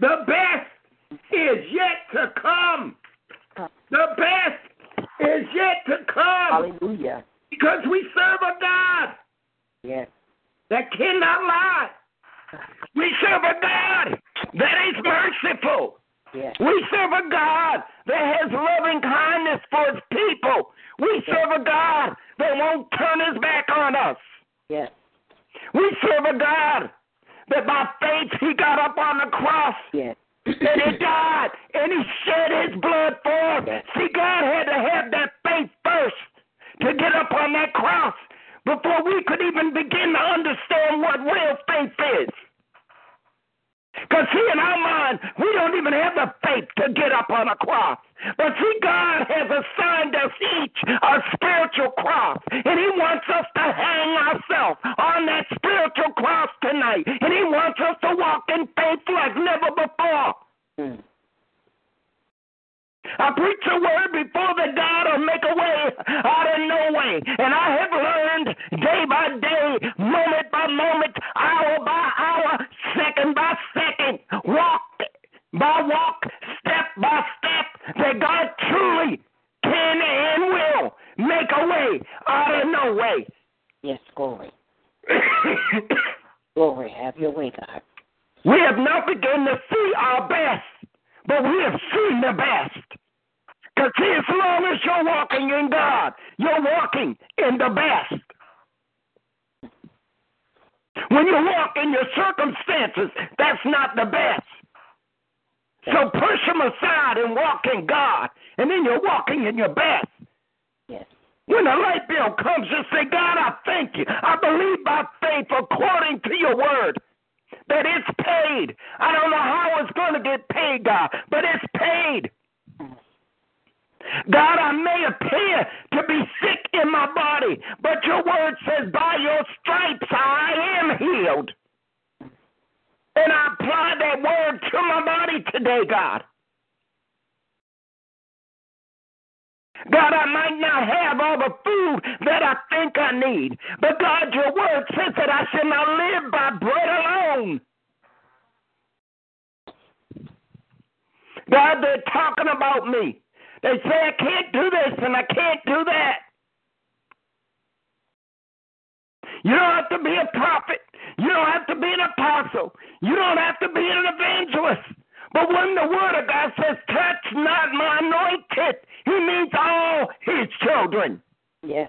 The best is yet to come. The best is yet to come. Hallelujah. Because we serve a God Yes. that cannot lie. We serve a God that is merciful. Yes. We serve a God that has loving kindness for his people. We serve a God that won't turn his back on us. Yes. We serve a God that by faith he got up on the cross Yes. and he died and he shed his blood for us. See, God had to have that faith first to get up on that cross before we could even begin to understand what real faith is. Because, see, in our mind, we don't even have the faith to get up on a cross. But, see, God has assigned us each a spiritual cross. And He wants us to hang ourselves on that spiritual cross tonight. And He wants us to walk in faith like never before. Mm. I preach a word before the God will make a way out of no way. And I have learned by day, moment by moment, hour by hour, second by second, walk by walk, step by step, that God truly can and will make a way out of no way. Yes, glory. Glory. Have your way, God. we have not begun to see our best, but we have seen the best. Because see, as long as you're walking in God, you're walking in the best. When you walk in your circumstances, that's not the best. So push them aside and walk in God, and then you're walking in your best. Yes. When the light bill comes, just say, God, I thank you. I believe by faith, according to your word, that it's paid. I don't know how it's going to get paid, God, but it's paid. God, I may appear to be sick in my body, but your word says, by your stripes I am healed. And I apply that word to my body today, God. God, I might not have all the food that I think I need, but God, your word says that I shall not live by bread alone. God, they're talking about me. They say I can't do this and I can't do that. You don't have to be a prophet. You don't have to be an apostle. You don't have to be an evangelist. But when the word of God says, touch not my anointed, he means all his children. Yes.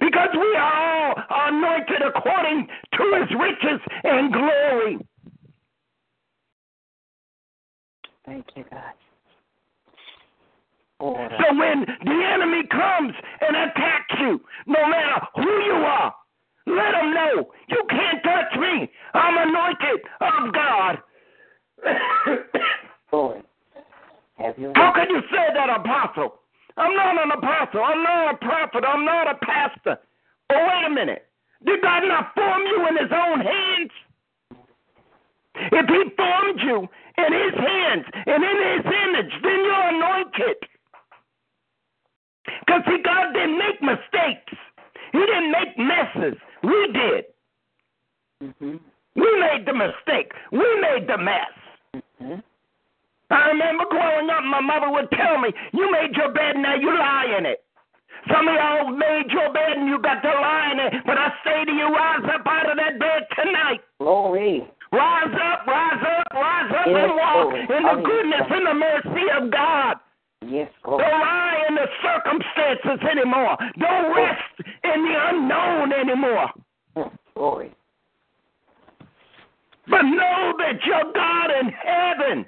Because we are all anointed according to his riches and glory. Thank you, God. So when the enemy comes and attacks you, no matter who you are, let them know you can't touch me. I'm anointed of God. Lord, have you? How can you say that, apostle? I'm not an apostle. I'm not a prophet. I'm not a pastor. Oh, wait a minute. Did God not form you in his own hands? If he formed you in his hands and in his image, then you're anointed. Because, see, God didn't make mistakes, he didn't make messes. We did. Mm-hmm. We made the mistake, we made the mess. Mm-hmm. I remember growing up, my mother would tell me, You made your bed, now you lie in it. Some of y'all made your bed and you got to lie in it. But I say to you, rise up out of that bed tonight. Glory. Rise up, rise up, rise up Yes, and walk Lord. in the goodness and the mercy of God. Yes, Don't lie in the circumstances anymore. Don't rest in the unknown anymore. Mm, Glory. But know that your God in heaven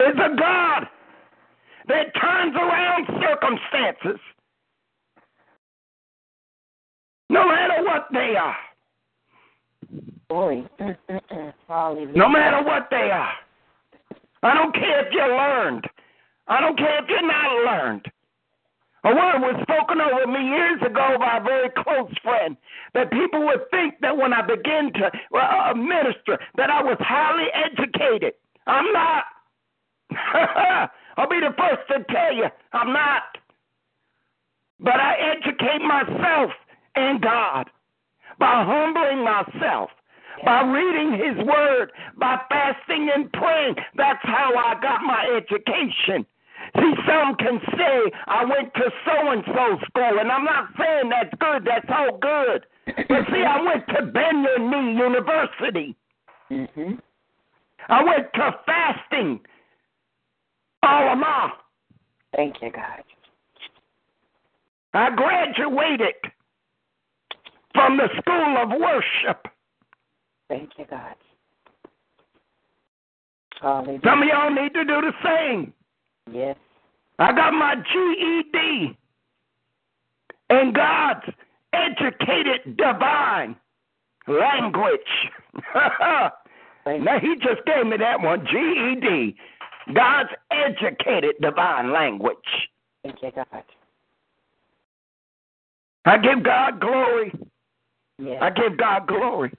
is a God that turns around circumstances. No matter what they are. Glory. No matter what they are. I don't care if you're learned. I don't care if you're not learned. A word was spoken over me years ago by a very close friend that people would think that when I begin to uh, minister that I was highly educated. I'm not. I'll be the first to tell you I'm not. But I educate myself and God by humbling myself, by reading His Word, by fasting and praying. That's how I got my education. See, some can say I went to so and so school, and I'm not saying that's good, that's all good. But see, I went to Benyon University. Mm-hmm. I went to fasting. Alama. Thank you, God. I graduated from the School of Worship. Thank you, God. Hallelujah. Some of y'all need to do the same. Yes. I got my GED and God's educated divine language. Now, he just gave me that one GED, God's educated divine language. Thank you, God. I give God glory. Yes. I give God glory.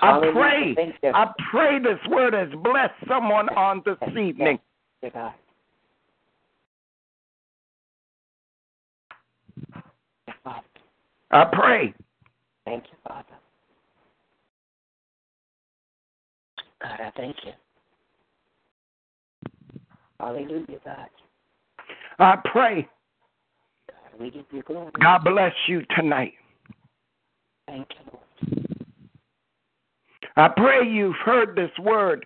I pray. I pray this word has blessed someone on this evening. Thank you, God. Yes, Father. I pray. Thank you, Father. God, I thank you. Hallelujah, God. I pray. God, we give you glory. God bless you tonight. Thank you, Lord. I pray you've heard this word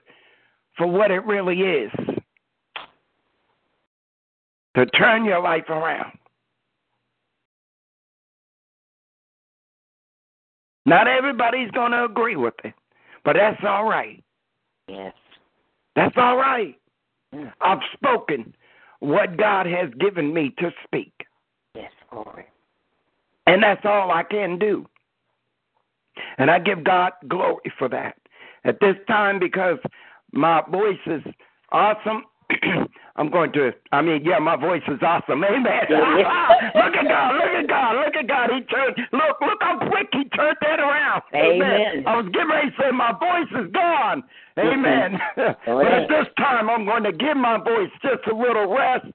for what it really is to turn your life around. Not everybody's going to agree with it, but that's all right. Yes. That's all right. Mm. I've spoken what God has given me to speak, Yes, glory. and that's all I can do. And I give God glory for that. At this time, because my voice is awesome, I'm going to, I mean, yeah, my voice is awesome. Amen. Look at God, look at God, look at God. He turned, look, look how quick he turned that around. Amen. I was getting ready to say, my voice is gone. Amen. Oh, but at this time, I'm going to give my voice just a little rest,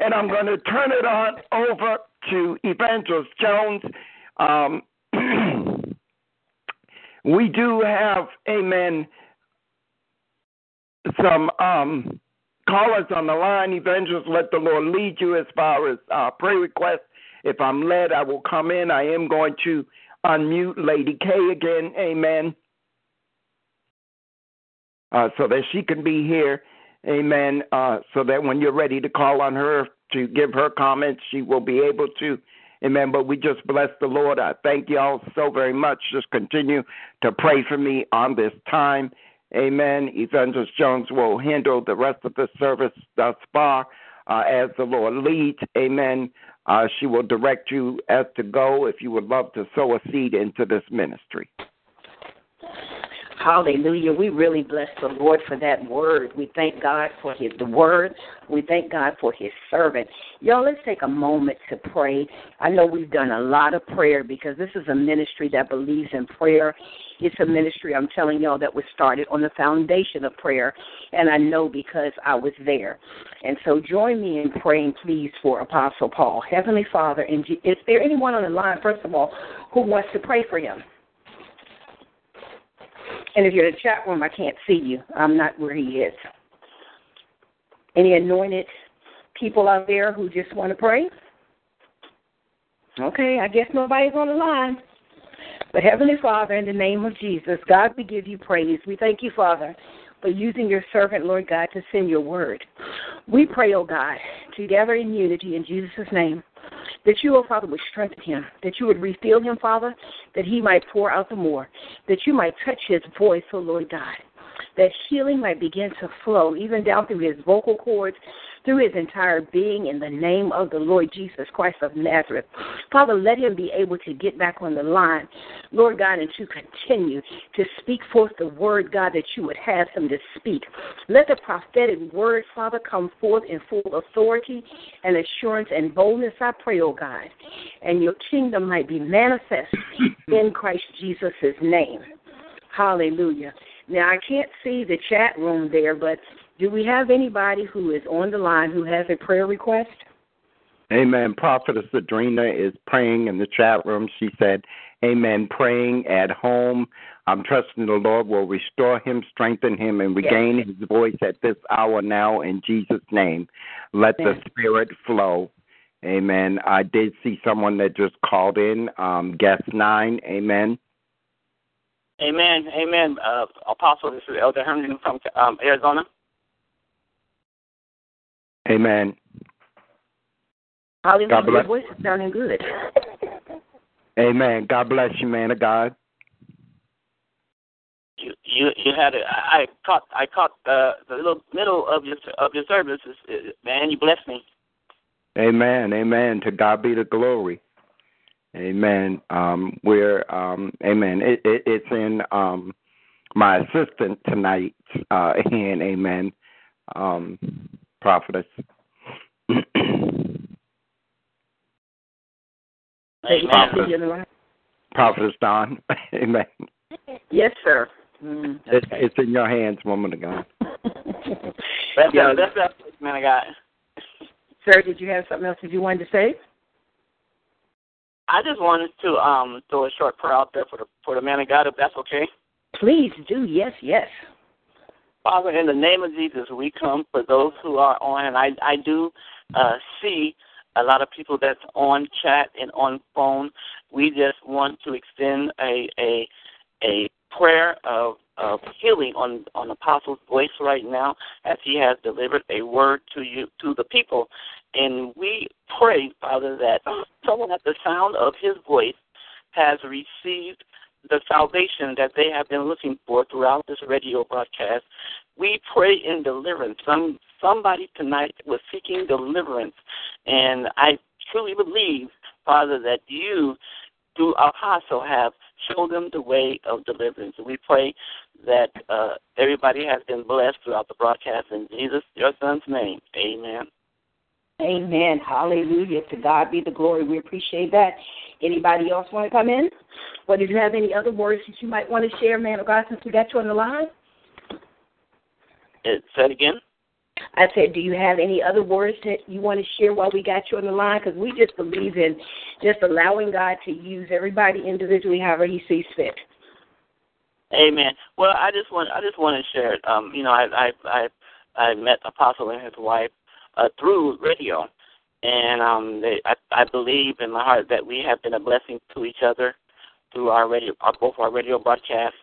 and I'm going to turn it on over to Evangelist Jones. Um, we do have, amen, some um, callers on the line. Evangelist, let the Lord lead you as far as uh, prayer requests. If I'm led, I will come in. I am going to unmute Lady K again. Amen. Uh, so that she can be here. Amen. Uh, so that when you're ready to call on her to give her comments, she will be able to. Amen. But we just bless the Lord. I thank you all so very much. Just continue to pray for me on this time. Amen. Evangelist Jones will handle the rest of the service thus far uh, as the Lord leads. Amen. Uh, she will direct you as to go if you would love to sow a seed into this ministry. Hallelujah. We really bless the Lord for that word. We thank God for his the word. We thank God for his servant. Y'all, let's take a moment to pray. I know we've done a lot of prayer because this is a ministry that believes in prayer. It's a ministry, I'm telling y'all, that was started on the foundation of prayer. And I know because I was there. And so join me in praying, please, for Apostle Paul. Heavenly Father, and is there anyone on the line, first of all, who wants to pray for him? And if you're in the chat room, I can't see you. I'm not where he is. Any anointed people out there who just want to pray? Okay, I guess nobody's on the line. But Heavenly Father, in the name of Jesus, God, we give you praise. We thank you, Father, for using your servant, Lord God, to send your word. We pray, oh God, together in unity in Jesus' name that you, oh Father, would strengthen him, that you would refill him, Father, that he might pour out the more, that you might touch his voice, oh Lord God, that healing might begin to flow even down through his vocal cords, through his entire being in the name of the Lord Jesus Christ of Nazareth. Father, let him be able to get back on the line, Lord God, and to continue to speak forth the word, God, that you would have him to speak. Let the prophetic word, Father, come forth in full authority and assurance and boldness, I pray, oh God, and your kingdom might be manifest in Christ Jesus' name. Hallelujah. Now, I can't see the chat room there, but do we have anybody who is on the line who has a prayer request? Amen. Prophetess Adrena is praying in the chat room. She said, Amen. Praying at home. I'm trusting the Lord will restore him, strengthen him, and regain yes. his voice at this hour now in Jesus' name. Let Amen. the Spirit flow. Amen. I did see someone that just called in, um, guest nine. Amen. Amen. Amen. Uh, Apostle, this is Elder Herndon from um, Arizona. Amen. Hallelujah. God bless. Your voice is sounding good. Amen. God bless you, man of God. You you you had a, I caught I caught the the little middle of your of your service. Man, you blessed me. Amen. Amen. To God be the glory. Amen. Um, we're um, Amen. It, it, it's in um, my assistant tonight. Uh, and Amen. Um, prophetess. Amen. Prophetess Dawn. Amen. Yes, sir. Mm, okay. it's, it's in your hands, woman of God. that's, yeah. that's, that's, man of God. Sir, did you have something else that you wanted to say? I just wanted to um throw a short prayer out there for the for the man of God, if that's okay. Please do. Yes, yes. Father, in the name of Jesus, we come for those who are on, and I, I do uh, see a lot of people that's on chat and on phone. We just want to extend a a a prayer of of healing on on Apostle's voice right now, as he has delivered a word to you to the people, and we pray, Father, that someone at the sound of his voice has received the salvation that they have been looking for throughout this radio broadcast. We pray in deliverance. Some somebody tonight was seeking deliverance, and I truly believe, Father, that you, through Apostle, have showed them the way of deliverance. We pray that uh, everybody has been blessed throughout the broadcast in Jesus, your Son's name. Amen. Amen. Hallelujah. To God be the glory. We appreciate that. Anybody else want to come in? Or did you have any other words that you might want to share, man of God, since we got you on the line? Uh, say it again. I said, do you have any other words that you want to share while we got you on the line? Because we just believe in just allowing God to use everybody individually however He sees fit. Amen. Well, I just want I just want to share. Um, you know, I I I, I met Apostle and his wife uh, through radio, and um, they, I I believe in my heart that we have been a blessing to each other through our radio, our, both our radio broadcasts.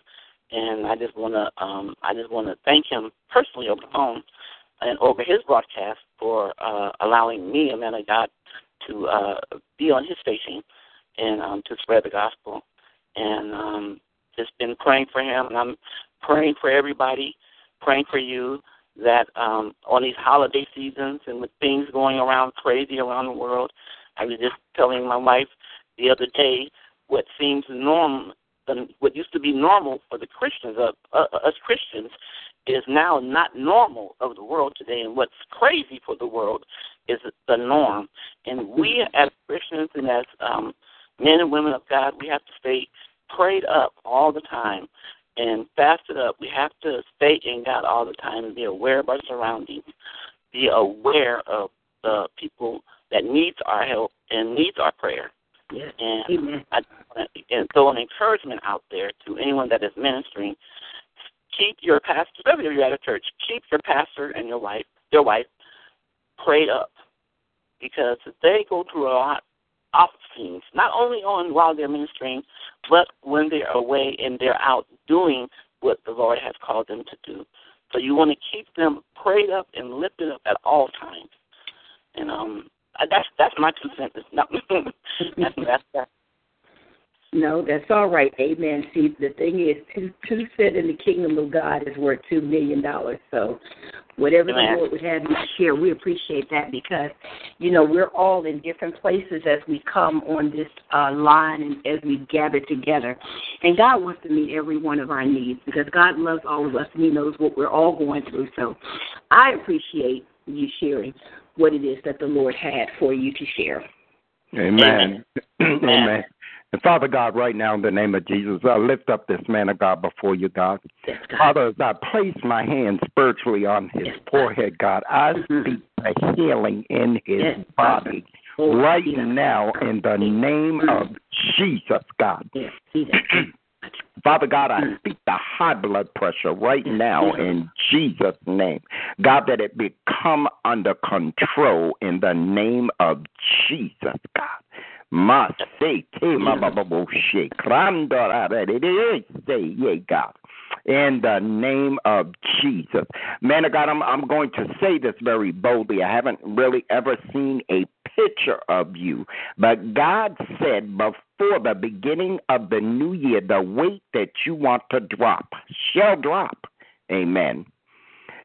And I just want to um, I just want to thank him personally over the phone and over his broadcast for uh, allowing me, a man of God, to uh, be on his station and um, to spread the gospel. And um, just been praying for him, and I'm praying for everybody, praying for you that um, on these holiday seasons and with things going around crazy around the world, I was just telling my wife the other day what seems normal, what used to be normal for the Christians, uh, uh, us Christians, is now not normal of the world today, and what's crazy for the world is the norm. And we, as Christians and as um, men and women of God, we have to stay prayed up all the time and fasted up. We have to stay in God all the time and be aware of our surroundings, be aware of the people that needs our help and needs our prayer. Yes. And Amen. I and throw an encouragement out there to anyone that is ministering. Keep your pastor, if you're at a church, keep your pastor and your wife, your wife, prayed up, because they go through a lot scenes, not only on while they're ministering, but when they're away and they're out doing what the Lord has called them to do. So you want to keep them prayed up and lifted up at all times. And um, that's that's my two cents. No, that's that's, that's No, that's all right. Amen. See, the thing is, two two cent in the kingdom of God is worth two million dollars. So, whatever Amen. the Lord would have you share, we appreciate that because, you know, we're all in different places as we come on this uh, line and as we gather together, and God wants to meet every one of our needs because God loves all of us and He knows what we're all going through. So, I appreciate you sharing what it is that the Lord had for you to share. Amen. Amen. And Father God, right now in the name of Jesus, I lift up this man of God before you, God. Yes, God. Father, as I place my hand spiritually on his Yes, forehead, God, I Mhm. speak a healing in his Yes, body Oh, right now in the name of Jesus, God. Father God, I speak the high blood pressure right now in Jesus' name. God, that it become under control in the name of Jesus, God. God. In the name of Jesus. Man of God, I'm, I'm going to say this very boldly. I haven't really ever seen a picture of you. But God said before the beginning of the new year, the weight that you want to drop shall drop. Amen.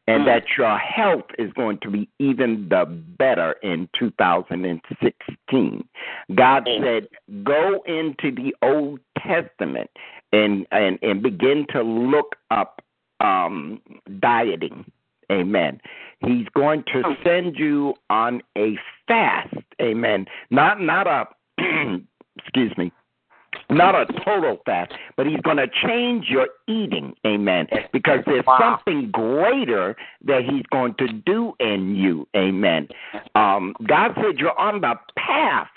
And Mm. that your health is going to be even the better in 2016. God Amen. said, go into the Old Testament and and, and begin to look up um, dieting. Amen. He's going to Oh. send you on a fast. Amen. Not not a excuse me. Not a total fast, but he's going to change your eating. Amen. Because there's Wow. something greater that he's going to do in you. Amen. Um, God said you're on the path,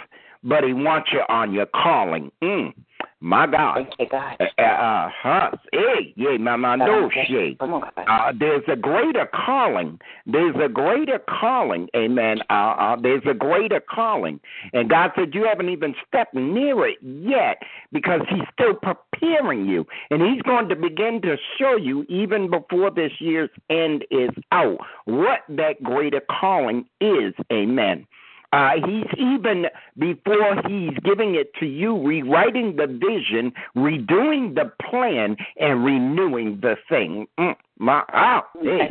but he wants you on your calling. Mm, my God. Thank you, God. Uh, uh, huh. Hey, yeah, mama, no shit. Come on, God. Uh, there's a greater calling. There's a greater calling. Amen. Uh, uh, there's a greater calling. And God said, You haven't even stepped near it yet because He's still preparing you. And He's going to begin to show you, even before this year's end is out, what that greater calling is. Amen. Uh, he's even before he's giving it to you, rewriting the vision, redoing the plan, and renewing the thing. Mm, ah, eh.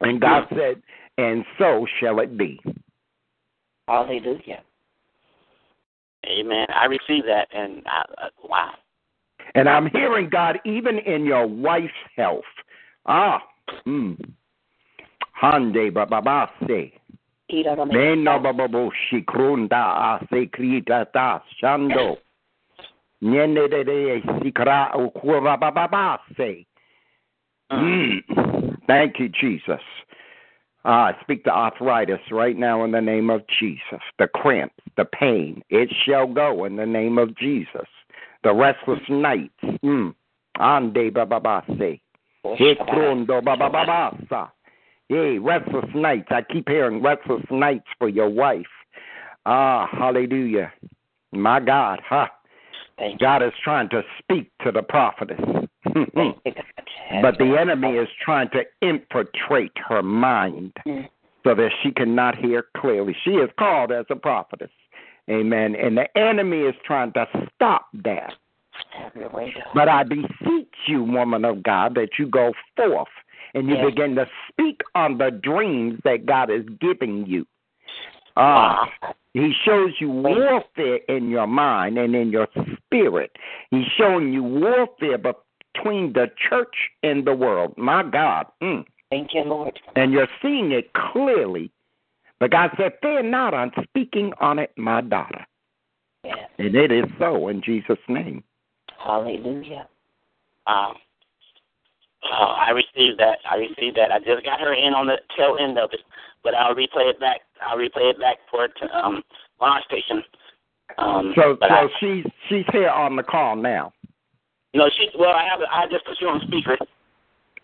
And God said, and so shall it be. Hallelujah. Amen. I receive that, and I, uh, wow. And I'm hearing God even in your wife's health. Ah, mm. Hande ba ba ba se. Mena ba ba bo shi krunda se krita ta shando. Nyene de de sikra o kuva ba ba ba se. Mm. Thank you, Jesus. Ah, I speak to arthritis right now in the name of Jesus. The cramps, the pain, it shall go in the name of Jesus. The restless nights. Mm. Ande bababase. Hekrondo bababasa. Yay, restless nights. I keep hearing restless nights for your wife. Ah, hallelujah. My God, huh? God is trying to speak to the prophetess. but the enemy is trying to infiltrate her mind so that she cannot hear clearly. She is called as a prophetess. Amen. And the enemy is trying to stop that. But I beseech you, woman of God, that you go forth and you Yes. begin to speak on the dreams that God is giving you. Ah, he shows you warfare in your mind and in your spirit. He's showing you warfare between the church and the world. My God. Mm. Thank you, Lord. And you're seeing it clearly. But God said, Fear not, I'm speaking on it, my daughter. Yes. And it is so in Jesus' name. Hallelujah. Um, uh, I received that. I received that. I just got her in on the tail end of it, but I'll replay it back. I'll replay it back for it to, um, on our station. Um, So so I, she's she's here on the call now. you know, she. Well, I have. I just put you on speaker.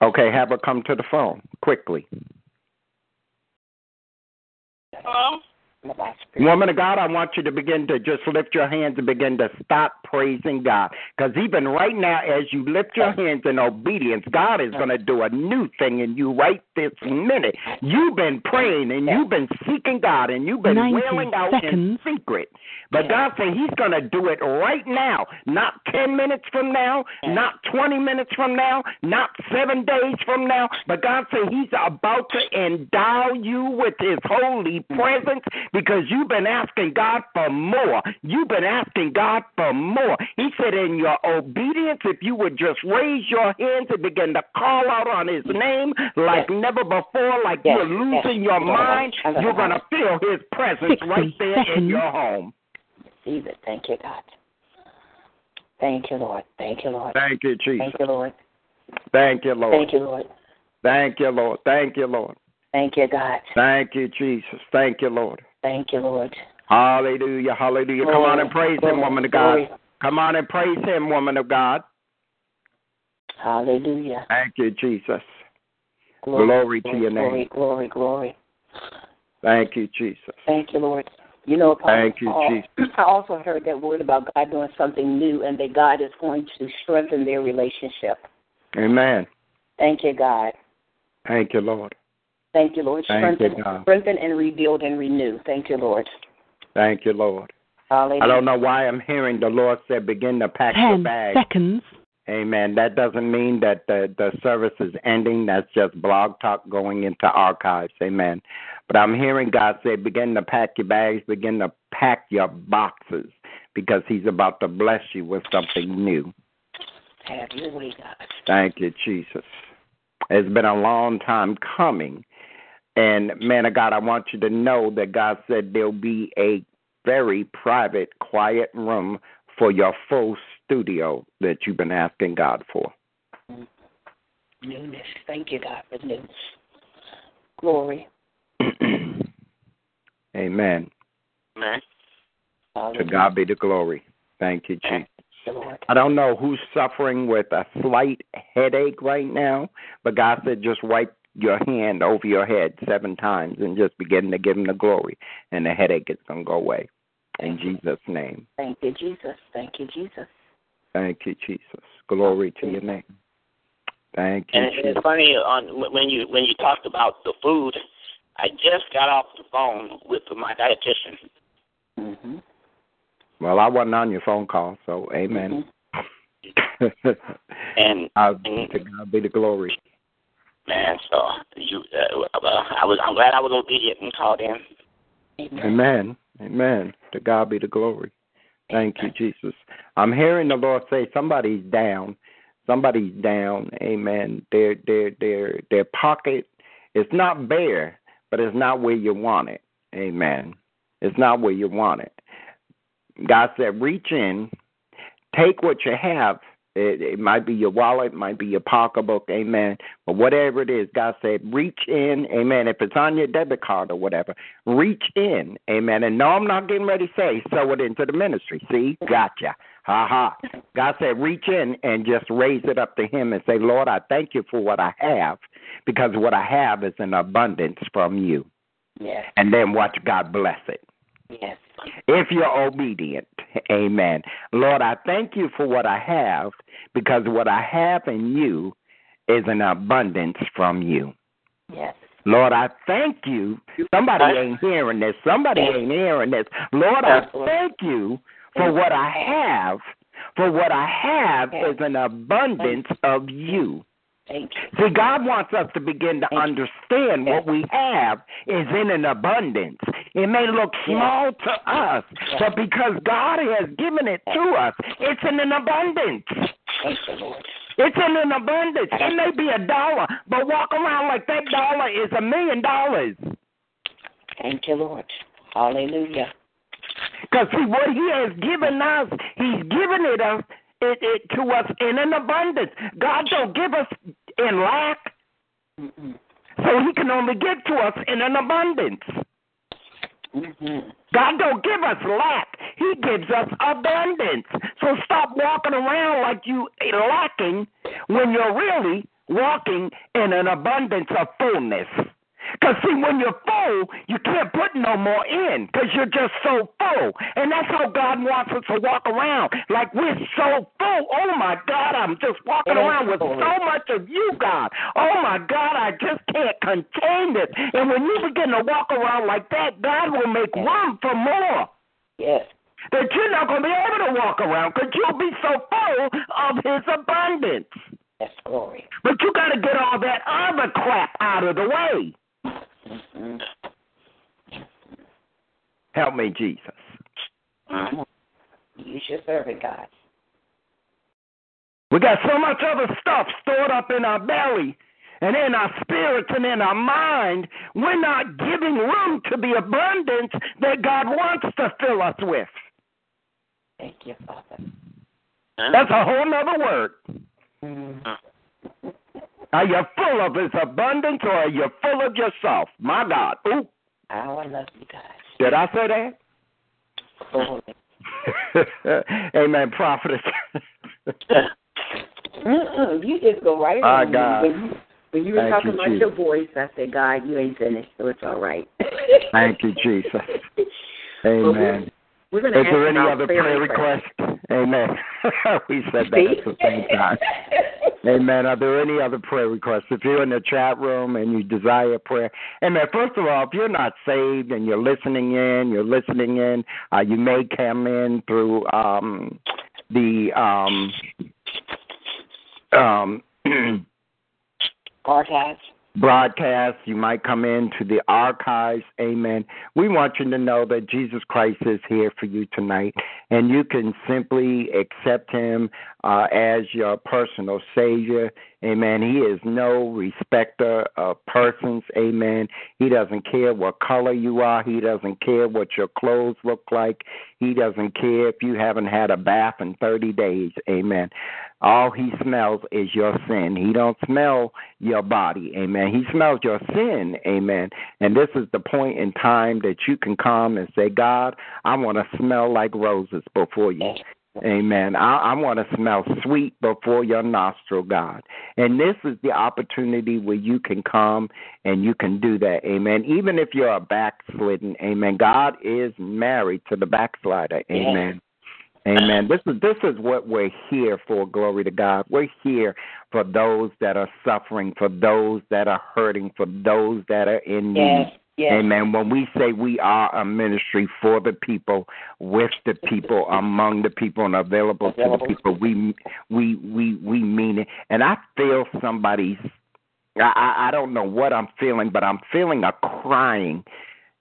Okay, have her come to the phone quickly. Hello. Woman of God, I want you to begin to just lift your hands and begin to stop praising God. Because even right now, as you lift your hands in obedience, God is going to do a new thing in you right this minute. You've been praying and you've been seeking God and you've been 90 wailing out seconds. in secret. But God said He's going to do it right now, not 10 minutes from now, not 20 minutes from now, not seven days from now. But God said He's about to endow you with His holy presence because you've been asking God for more. You've been asking God for more. He said, in your obedience, if you would just raise your hands and begin to call out on His name like never before, like Yes, you're losing yes. your mind, Yes. you're going to feel His presence 60 right there in your home. Receive it. Thank you, God. Thank you, Lord. Thank you, Lord. Thank you, Jesus. Thank you, Lord. Thank you, Lord. Thank you, Lord. Thank you, Lord. Thank you, Lord. Thank you, God. Thank you, Jesus. Thank you, Lord. Thank you, Lord. Hallelujah. Hallelujah. Come on and praise Him, woman of God. glory. Come on and praise Him, woman of God. Hallelujah. Thank you, Jesus. Glory, to your name. Glory, glory. Glory. Thank you, Jesus. Thank you, Lord. You know, Apostle Thank you, Paul, Jesus. I also heard that word about God doing something new and that God is going to strengthen their relationship. Amen. Thank you, God. Thank you, Lord. Thank you, Lord. Thank you, Strengthen, God. strengthen and rebuild and renew. Thank you, Lord. Thank you, Lord. Hallelujah. I don't know why I'm hearing the Lord say, begin to pack your 10 bags. seconds. Amen. That doesn't mean that the, the service is ending. That's just blog talk going into archives. Amen. But I'm hearing God say, begin to pack your bags, begin to pack your boxes, because He's about to bless you with something new. Have your way, God. Thank you, Jesus. It's been a long time coming. And man of God, I want you to know that God said there'll be a very private, quiet room for your full studio that you've been asking God for. Newness. Thank you, God, for newness. Glory. Amen. Man. To God be the glory. Thank you, Jesus. Thank you, Lord. I don't know who's suffering with a slight headache right now, but God said just wipe your hand over your head seven times and just begin to give him the glory, and the headache is going to go away. In Jesus' name. Thank you, Jesus. Thank you, Jesus. Thank you, Jesus. Glory to your name. Thank you, And Jesus. it's funny on when you when you talked about the food. I just got off the phone with my dietitian. hmm Well, I wasn't on your phone call, so amen. And Uh, to God be the glory. Man, so you, uh, I was I'm glad I was obedient and called in. Amen. Amen. Amen. To God be the glory. Thank you, Jesus. I'm hearing the Lord say somebody's down. Somebody's down. Amen. Their their their their pocket is not bare, but it's not where you want it. Amen. It's not where you want it. God said, reach in, take what you have. It, it might be your wallet, might be your pocketbook, amen. But whatever it is, God said, reach in, amen. If it's on your debit card or whatever, reach in, amen. And no, I'm not getting ready to say, sow it into the ministry. See, gotcha. Ha ha. God said, reach in and just raise it up to Him and say, Lord, I thank you for what I have because what I have is an abundance from you. Yes. And then watch God bless it. Yes. If you're obedient, amen. Lord, I thank you for what I have because what I have in you is an abundance from you. Yes. Lord, I thank you. Somebody ain't hearing this. Somebody ain't hearing this. Lord, I thank you for what I have. For what I have is an abundance of you. Thank you. See, God wants us to begin to understand what we have is in an abundance. It may look small to us, but because God has given it to us, it's in an abundance. Thank you, Lord. It's in an abundance. It may be a dollar, but walk around like that dollar is a million dollars. Thank you, Lord. Hallelujah. Because see, what He has given us, He's given it us it, it to us in an abundance. God don't give us in lack, Mm-mm. so He can only give to us in an abundance. Mm-hmm. God don't give us lack. He gives us abundance. So stop walking around like you lacking when you're really walking in an abundance of fullness. Because, see, when you're full, you can't put no more in because you're just so full. And that's how God wants us to walk around. Like we're so full. Oh, my God, I'm just walking around with so much of you, God. Oh, my God, I just can't contain this. And when you begin to walk around like that, God will make room for more. Yes. That you're not going to be able to walk around because you'll be so full of His abundance. Yes, glory. But you got to get all that other crap out of the way. Mm-hmm. Help me, Jesus. Use your servant, God. We got so much other stuff stored up in our belly and in our spirits and in our mind. We're not giving room to the abundance that God wants to fill us with. Thank you, Father. That's a whole nother word. Mm-hmm. Are you full of His abundance or are you full of yourself? My God. Ooh, Oh, I love you guys. did I say that? Oh. Glory. Amen, prophetess. You just go right My on. God. When you, when you were Thank talking you, about Jesus. your voice, I said, God, you ain't finished, so it's all right. Thank you, Jesus. Amen. We're going to Is there any other prayer requests. requests? Amen. we said that at the same time. Amen. Are there any other prayer requests? If you're in the chat room and you desire prayer, amen. First of all, if you're not saved and you're listening in, you're listening in. Uh, you may come in through um, the um, um, Archives. Broadcast. You might come into the archives. Amen. We want you to know that Jesus Christ is here for you tonight, and you can simply accept Him uh, as your personal Savior. Amen. He is no respecter of persons. Amen. He doesn't care what color you are. He doesn't care what your clothes look like. He doesn't care if you haven't had a bath in 30 days. Amen. All he smells is your sin. He don't smell your body. Amen. He smells your sin. Amen. And this is the point in time that you can come and say, God, I want to smell like roses before you. Amen. I, I want to smell sweet before your nostril, God. And this is the opportunity where you can come and you can do that. Amen. Even if you're a backslidden, amen. God is married to the backslider. Amen. Amen. This is this is what we're here for. Glory to God. We're here for those that are suffering, for those that are hurting, for those that are in need. Yes. Yes. Amen. When we say we are a ministry for the people, with the people, among the people, and available to the people, we we we we mean it. And I feel somebody's. I I I don't know what I'm feeling, but I'm feeling a crying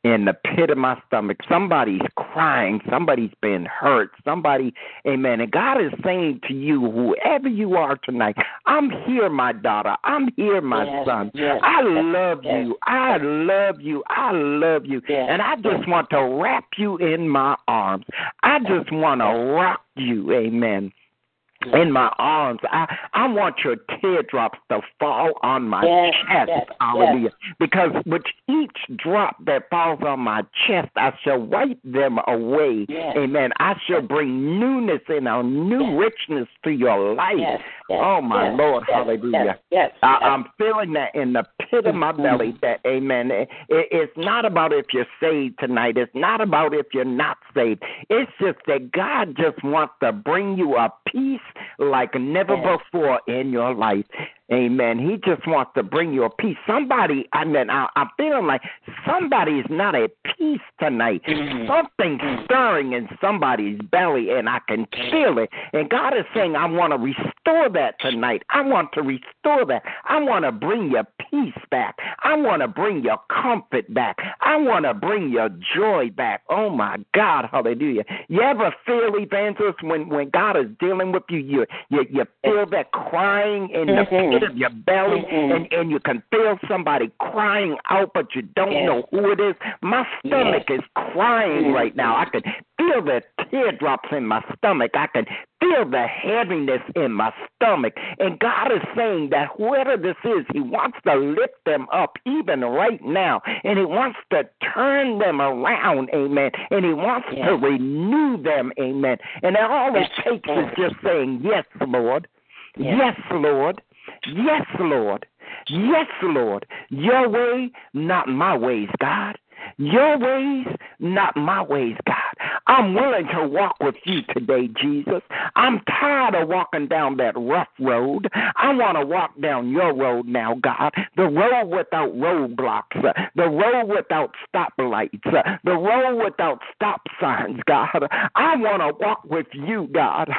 in the pit of my stomach. Somebody's crying. Somebody's been hurt. Somebody, amen. And God is saying to you, whoever you are tonight, I'm here, my daughter. I'm here, my Yes, son. yes, I love yes. you. I love you. I love you. And I just want to wrap you in my arms. I just want to rock you. Amen. In my arms. I I want your teardrops to fall on my Yes, chest. yes, Hallelujah. Because with each drop that falls on my chest, I shall wipe them away. Yes. Amen. I shall bring newness and a new Yes. richness to your life. Yes, yes, oh my yes, Lord, yes, hallelujah. Yes, yes, I, yes. I'm feeling that in the pit of my Mhm. belly. That Amen. It, it's not about if you're saved tonight. It's not about if you're not saved. It's just that God just wants to bring you a peace like never Yes. before in your life. Amen. He just wants to bring you a peace. Somebody, I mean, I, I'm feeling like somebody is not at peace tonight. Mhm. Something's Mhm. stirring in somebody's belly, and I can feel it. And God is saying, I want to restore that tonight. I want to restore that. I want to bring your peace back. I want to bring your comfort back. I want to bring your joy back. Oh my God, hallelujah. You ever feel, evangelist, when, when God is dealing with you, you you, you feel that crying in the Mhm. pit of your belly, Mhm. and, and you can feel somebody crying out, but you don't Yes. know who it is. My stomach is crying Mhm. right now. I can feel the teardrops in my stomach. I can feel the heaviness in my stomach. And God is saying that whoever this is, He wants to lift them up even right now. And He wants to turn them around, amen. And He wants Yes. to renew them, amen. And all it Yes, takes is just saying, Yes, Lord. Yes. Yes, Lord. Yes, Lord. Yes, Lord. Your way, not my ways, God. Your ways, not my ways, God. I'm willing to walk with you today, Jesus. I'm tired of walking down that rough road. I want to walk down your road now, God. The road without roadblocks, uh, the road without stoplights, uh, the road without stop signs, God. I want to walk with you, God.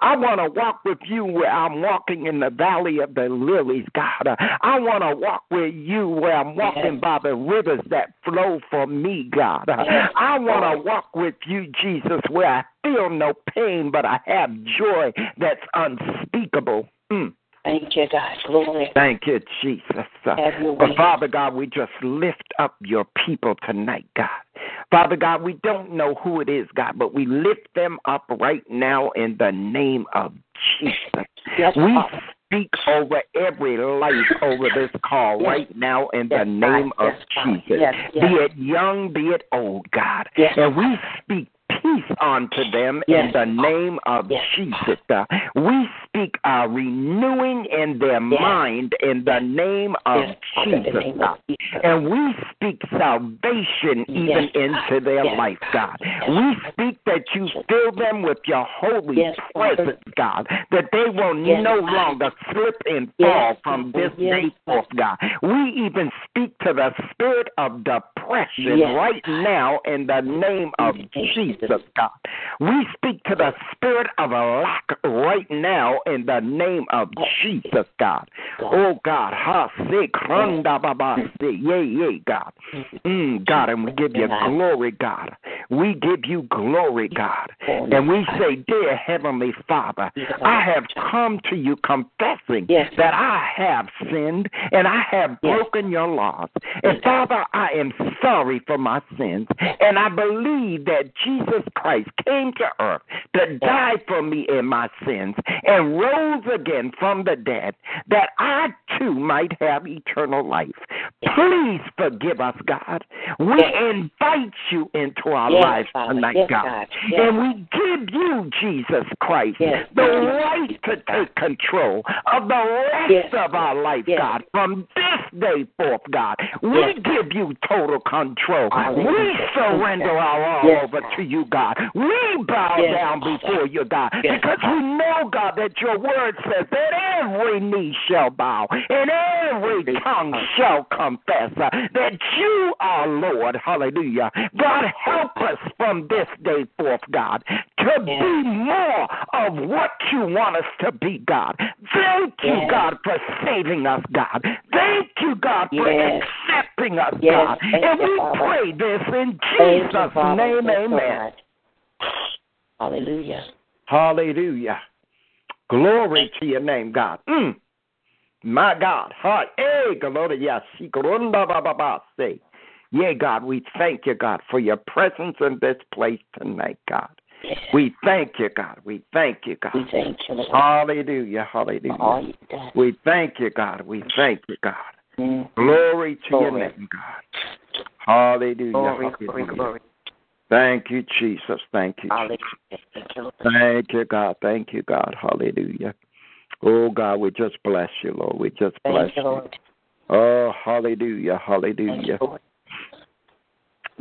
I want to walk with you where I'm walking in the valley of the lilies, God. I want to walk with you where I'm walking by the rivers that flow for me, God. Yes. I want to walk with you, Jesus, where I feel no pain, but I have joy that's unspeakable. Mm. Thank you, God. Glory. Thank you, Jesus. But. Father God, we just lift up your people tonight, God. Father God, we don't know who it is, God, but we lift them up right now in the name of Jesus. Yes, We Father. Speak over every life over this call Yes. right now in the name God. of Yes, Jesus. Yes, yes. Be it young, be it old, God. Yes. And we speak peace unto them in the name of Yes. Jesus. Uh, we speak uh, renewing in their Yes. mind in the name of Yes, Father, in the Jesus. name of Jesus. And we speak salvation even Yes, into their Yes, life, God. Yes. We speak that you fill them with your holy Yes, presence, God, that they will Yes. no longer slip and Yes, fall from this Yes. day forth, God. We even speak to the spirit of depression Yes. right now in the name of Yes. Jesus, God. We speak to the spirit of a lack right now in the name of Jesus, God. Oh God, ha se kranda baba yea yea God. Mm, God, and we give you glory, God. We give you glory, God. And we say, Dear Heavenly Father, I have come to you confessing Yes. that I have sinned and I have Yes. broken your laws. And Father, I am sorry for my sins. And I believe that Jesus Christ came to earth to die for me in my sins and rose again from the dead that I too might have eternal life. Please forgive us, God. We Yes. invite you into our Yes, lives Father. tonight, Yes, God. God. And we give you, Jesus Christ, the right to take control of the rest of our life. God, from this day forth, God. We give you total control. We Hallelujah. surrender our all over to you, God. We bow Yes. down before you, God, Yes. because we know, God, that your word says that every knee shall bow and every tongue shall confess uh, that you are Lord. Hallelujah. God, help us from this day forth, God, to be more of what you want us to be, God. Thank you. God, for saving us, God. Thank you, God, for Yes. Accepting us, Yes. God. And you, we Father. pray this in Thank Jesus' Father. name, Yes, amen. Hallelujah. Hallelujah. Glory to your name, God. Mm. My God. Yeah, God, we thank you, God, for your presence in this place tonight, God. We thank you, God. We thank you, God. We thank you, Lord. Hallelujah. Hallelujah. We thank you, God. We thank you, God. Glory to your name, God. Hallelujah. Glory, glory, Hallelujah. glory. Thank you, Jesus. Thank you. Hallelujah. Thank you, Thank you, God. Thank you, God. Hallelujah. Oh, God, we just bless you, Lord. We just bless you, Lord. Oh, hallelujah. Thank you, Hallelujah. Lord.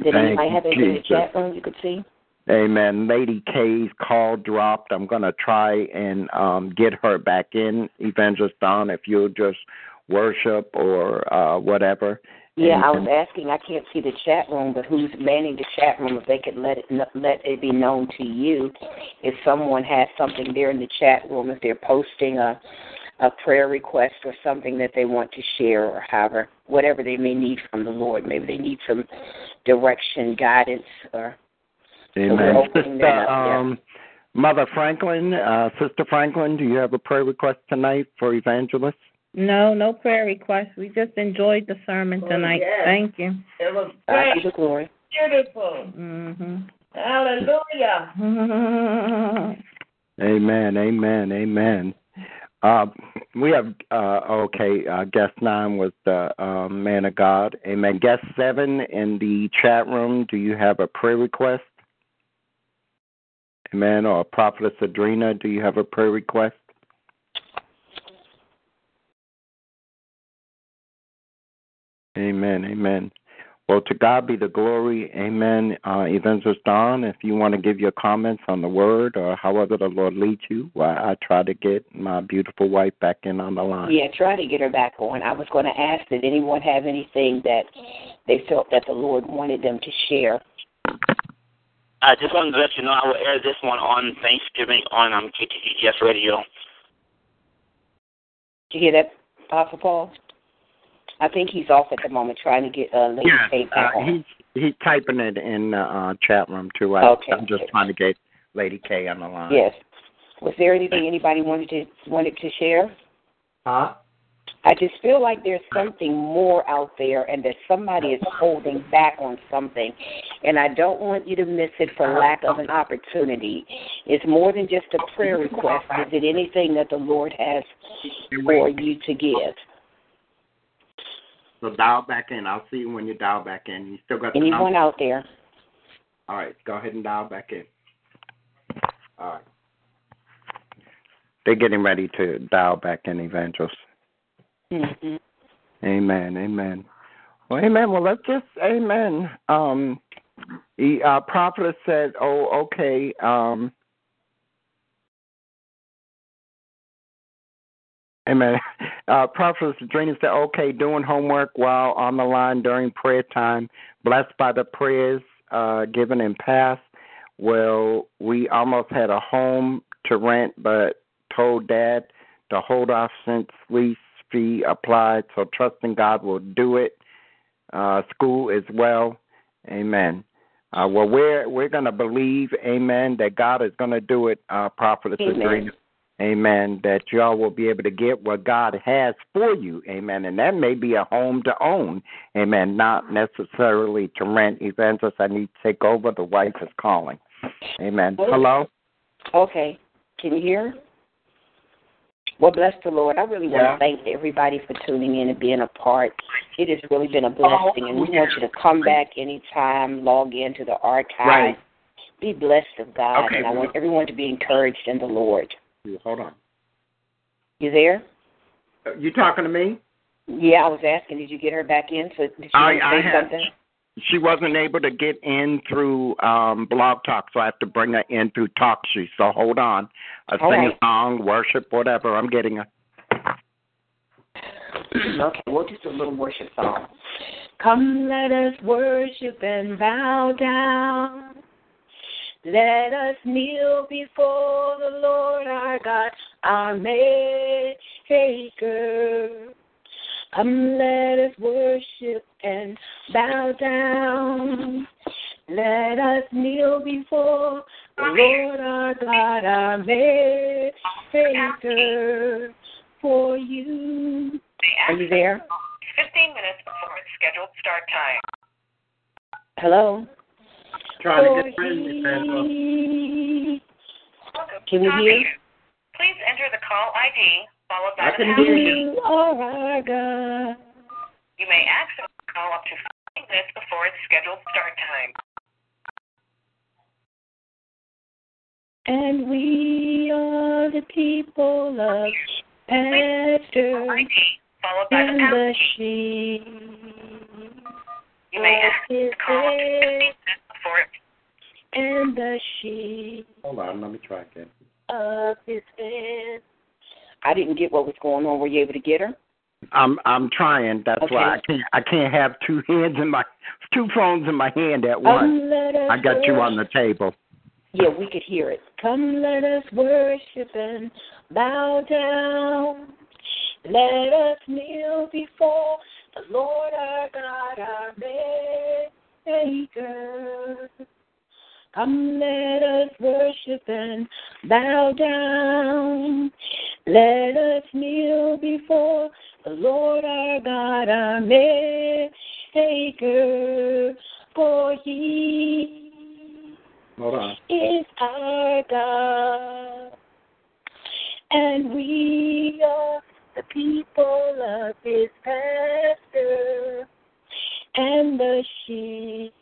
Did Thank anybody have anything in the chat room you could see? Amen. Lady K's call dropped. I'm going to try and um, get her back in, Evangelist Dawn, if you'll just worship or uh, whatever. Yeah, I was asking. I can't see the chat room, but who's manning the chat room? If they could let it let it be known to you, if someone has something there in the chat room, if they're posting a a prayer request or something that they want to share, or however, whatever they may need from the Lord. Maybe they need some direction, guidance, or Amen. we're opening Sister, that up, yeah. um, Mother Franklin, uh, Sister Franklin, do you have a prayer request tonight for Evangelist? No, no prayer requests. We just enjoyed the sermon Oh, tonight. yes. Thank you. It was great, the glory. beautiful. Mhm. Hallelujah. Amen, amen, amen. Uh, we have uh, okay. Uh, guest nine was the um, man of God. Amen. Guest seven in the chat room. Do you have a prayer request? Amen. Or Prophetess Adrena, do you have a prayer request? Amen. Amen. Well, to God be the glory. Amen. Uh, Evangelist Dawn, if you want to give your comments on the word or however the Lord leads you, while I try to get my beautiful wife back in on the line. Yeah, try to get her back on. I was going to ask, did anyone have anything that they felt that the Lord wanted them to share? I just wanted to let you know I will air this one on Thanksgiving on um, KTGS Radio. Did you hear that, Apostle Paul? I think he's off at the moment trying to get uh, Lady Yes, Kate uh, back on. he's he's typing it in the uh, chat room too. I, Okay. I'm just trying to get Lady K on the line. Yes. Was there anything anybody wanted to wanted to share? Huh? I just feel like there's something more out there and that somebody is holding back on something. And I don't want you to miss it for lack of an opportunity. It's more than just a prayer request. Is it anything that the Lord has for you to give? So dial back in. I'll see you when you dial back in. You still got the Anyone number? out there? All right, go ahead and dial back in. All right. They're getting ready to dial back in, Evangelist. Mm-hmm. Amen. Amen. Well, amen. Well, let's just amen. Um, the uh, prophet said, "Oh, okay." Um, amen. Uh, prophet Adrena said, "Okay, doing homework while on the line during prayer time, blessed by the prayers uh, given in past. Well, we almost had a home to rent, but told Dad to hold off since lease fee applied. So trusting God will do it. Uh, school as well. Amen. Uh, well, we're we're going to believe, Amen, that God is going to do it. Uh, Prophetess Amen. Amen. That y'all will be able to get what God has for you. Amen. And that may be a home to own. Amen. Not necessarily to rent. Evangelist, I need to take over. The wife is calling. Amen. Oh. Hello? Okay. Can you hear? Well, bless the Lord. I really want Yeah. to thank everybody for tuning in and being a part. It has really been a oh, blessing, and we want you to come back anytime, log into the archive. Right. Be blessed of God, Okay. and I want everyone to be encouraged in the Lord. Hold on. You there? Uh, You talking to me? Yeah, I was asking, did you get her back in? So did she I- to I say have. something? She wasn't able to get in through um Blog Talk, so I have to bring her in through TalkShoe. So hold on. I All sing right. a song, worship, whatever. I'm getting her. okay, well, just a little worship song. Come, let us worship and bow down. Let us kneel before the Lord our God, our Maker. Come, let us worship and bow down. Let us kneel before the Lord our God, our Maker. For you. Are you there? 15 minutes before its scheduled start time. Hello? Trying to get ready, Sandra. Can you hear? Please enter the call ID followed by I the can pound hear key. you. You are our God. You may access the call up to five minutes before its scheduled start time. And we are the people of Pastor ID followed by and pound the sheep You may of access the call up to 15 head minutes before its and the sheep Hold on, let me try again. of his hand. I didn't get what was going on. Were you able to get her? I'm I'm trying. That's why I can't I can't have two hands in my two phones in my hand at once. Come, let us I got you on the table. Yeah, we could hear it. Come, let us worship and bow down. Let us kneel before the Lord our God, our Maker. Come, let us worship and bow down. Let us kneel before the Lord our God, our Maker. For He is our God, and we are the people of His pasture, and the sheep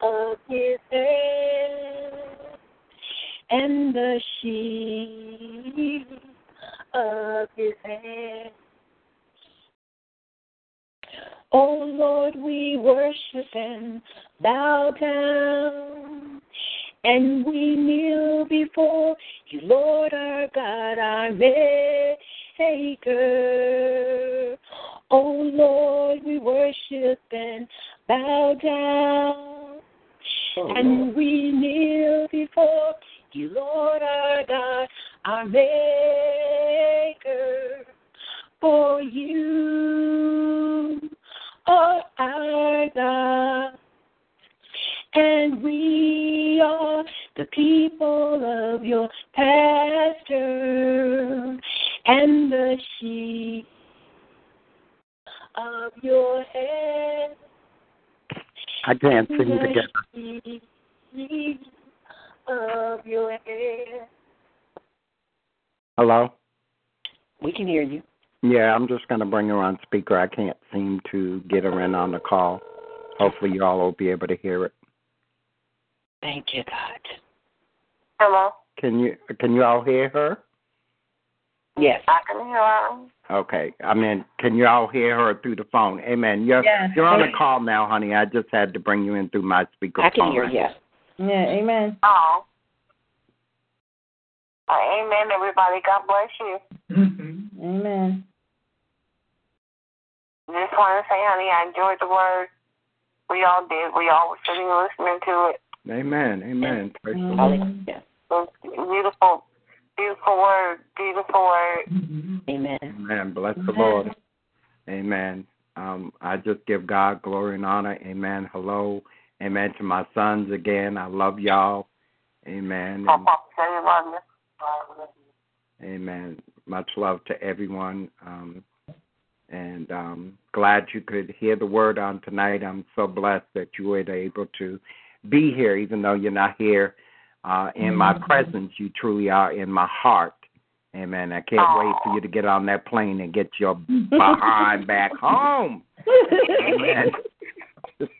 of His hand, and the sheep of His hand. Oh Lord, we worship and bow down, and we kneel before you, Lord our God, our Maker. Oh Lord, we worship and bow down, oh, and we kneel before you, Lord our God, our Maker. I can't and sing the mm-hmm. together. sheep of your hand. Hello? We can hear you. Yeah, I'm just gonna bring her on speaker. I can't seem to get her in on the call. Hopefully y'all will be able to hear it. Thank you, God. Hello. Can you can you all hear her? Yes. I can hear her. Okay. I mean, can you all hear her through the phone? Amen. You're Yes. you're on the call now, honey. I just had to bring you in through my speaker I can phone. hear you. Yeah, amen. Oh. Uh, amen, everybody. God bless you. Amen. Just want to say, honey, I enjoyed the word. We all did. We all were sitting and listening to it. Amen. Amen. Praise the Lord. Hallelujah. It was beautiful, beautiful word, beautiful word. Amen. Amen. Bless the Lord. Amen. Um, I just give God glory and honor. Amen. Hello. Amen to my sons again. I love y'all. Amen. And, Papa said he loved you. amen. Much love to everyone. Um, and um, glad you could hear the word on tonight. I'm so blessed that you were able to be here, even though you're not here uh, in my presence. You truly are in my heart. Amen. I can't wait for you to get on that plane and get your behind back home. Amen.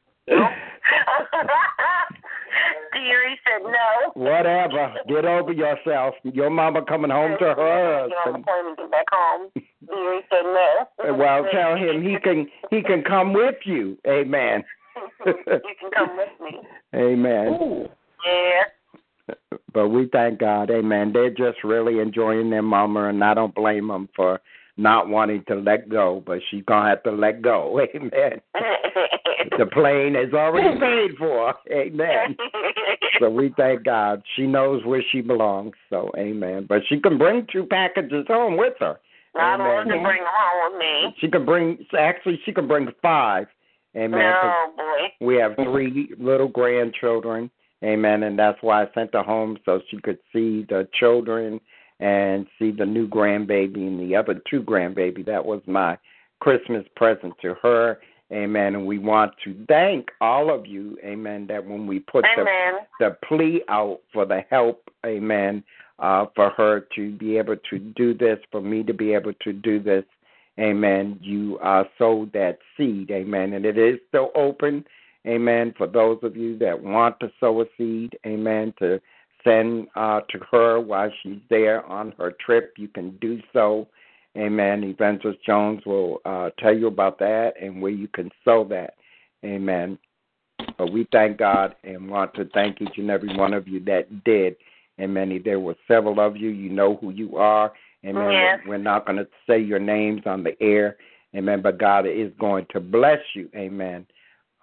Deary said no. Whatever. Get over yourself. Your mama coming home to her Get husband. get back home. Deary said no. Well, tell him he can he can come with you. Amen. you can come with me. Amen. Yeah. But we thank God. Amen. They're just really enjoying their mama, and I don't blame them for not wanting to let go. But she's gonna have to let go. Amen. The plane is already paid for. Amen. So we thank God. She knows where she belongs. So amen. But she can bring two packages home with her. I don't want to bring home with me. She can bring. Actually, she can bring five. Amen. No, oh, boy. We have three little grandchildren. Amen. And that's why I sent her home so she could see the children and see the new grandbaby and the other two grandbaby. That was my Christmas present to her Amen. And we want to thank all of you, amen, that when we put Amen. the, the plea out for the help, amen, uh, for her to be able to do this, for me to be able to do this, amen, you uh, sowed that seed, amen. And it is still open, amen, for those of you that want to sow a seed, amen, to send uh, to her while she's there on her trip. You can do so. Amen. Evangelist Jones will uh, tell you about that and where you can sow that. Amen. But we thank God and want to thank each and every one of you that did. Amen. There were several of you. You know who you are. Amen. Yes. We're not going to say your names on the air. Amen. But God is going to bless you. Amen.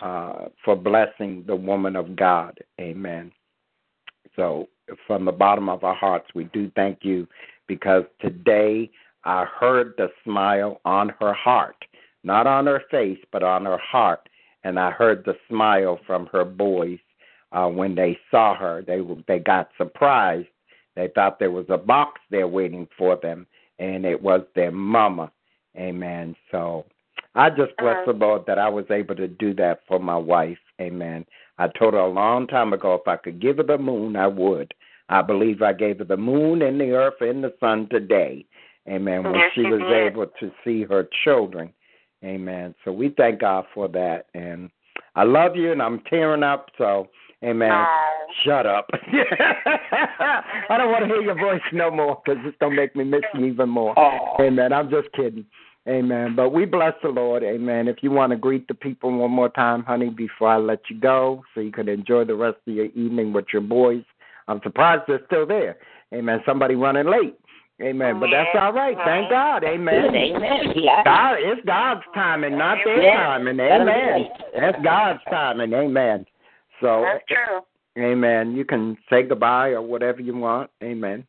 Uh, for blessing the woman of God. Amen. So, from the bottom of our hearts, we do thank you because today I heard the smile on her heart, not on her face, but on her heart, and I heard the smile from her boys uh, when they saw her. They they got surprised. They thought there was a box there waiting for them, and it was their mama. Amen. So I just bless the Lord that I was able to do that for my wife. Amen. I told her a long time ago if I could give her the moon, I would. I believe I gave her the moon and the earth and the sun today. Amen. When Yes, she was did. able to see her children. Amen. So we thank God for that. And I love you and I'm tearing up. So, amen. Oh. Shut up. I don't want to hear your voice no more because it's going to make me miss you even more. Oh. Amen. I'm just kidding. Amen. But we bless the Lord. Amen. If you want to greet the people one more time, honey, before I let you go, so you can enjoy the rest of your evening with your boys. I'm surprised they're still there. Amen. Somebody running late. Amen. But that's all right. Thank God. Amen. Amen. Yeah. God, it's God's timing, not their Yeah. timing. Amen. That's God's timing. Amen. So, That's true. Amen. You can say goodbye or whatever you want. Amen.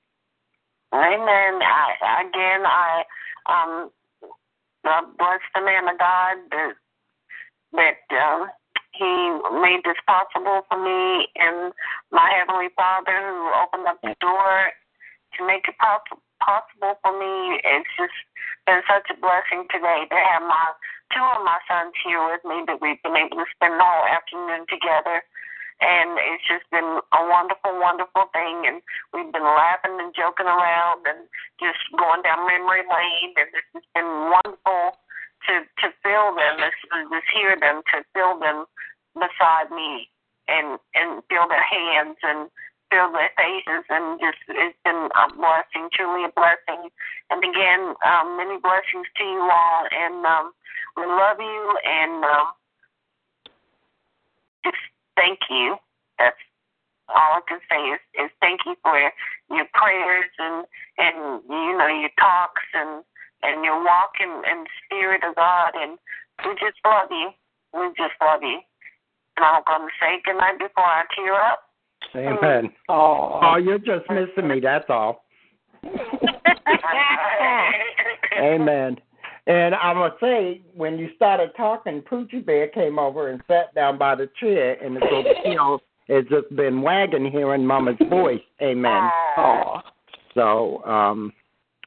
Amen. I, again, I um uh, bless the man of God that that um, he made this possible for me and my heavenly Father who opened up the door to make it possible possible for me. It's just been such a blessing today to have my two of my sons here with me that we've been able to spend the whole afternoon together. And it's just been a wonderful, wonderful thing. And we've been laughing and joking around and just going down memory lane. And this has been wonderful to to feel them, to, to hear them, to feel them beside me, and and feel their hands and feel their faces. And just it's been a blessing, truly a blessing. And again, um, many blessings to you all. And um, we love you. And um, just thank you. That's all I can say is, is thank you for your prayers and and you know your talks and and your walk in, in the spirit of God and we just love you. We just love you. And I'm gonna say good night before I tear up. Amen. Oh. Oh, you're just missing me. That's all. Amen. And I'm gonna say, when you started talking, Poochie Bear came over and sat down by the chair, and it's little tail has just been wagging hearing Mama's voice. Amen. Oh. So um,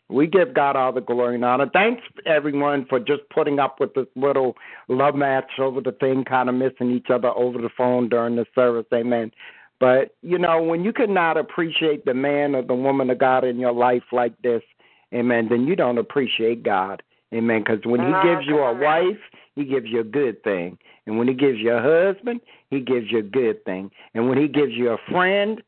we give God all the glory and honor. Thanks everyone for just putting up with this little love match over the thing, kind of missing each other over the phone during the service. Amen. But you know, when you cannot appreciate the man or the woman of God in your life like this, amen, then you don't appreciate God. Amen. Because when He gives you a wife, He gives you a good thing. And when He gives you a husband, He gives you a good thing. And when He gives you a friend,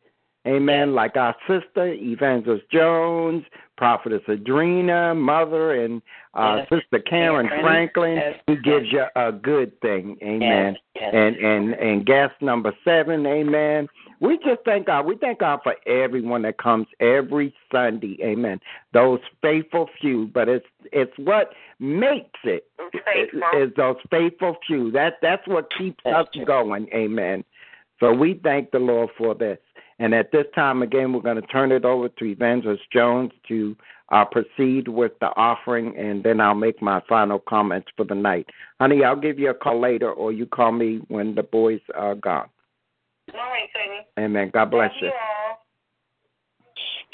Amen. Like our sister, Evangelist Jones, Prophetess Adrena, Mother, and uh, Yes. Sister Karen Karen. Franklin. Yes. He gives you a good thing. Amen. Yes, yes. And and and guest number seven, Amen. We just thank God. We thank God for everyone that comes every Sunday. Amen. Those faithful few, but it's it's what makes it Faithful. those faithful few. That that's what keeps That's us true. going. Amen. So we thank the Lord for this. And at this time, again, we're going to turn it over to Evangelist Jones to uh, proceed with the offering, and then I'll make my final comments for the night. Honey, I'll give you a call later, or you call me when the boys are gone. All right, sweetie. Amen. God bless Love you. all.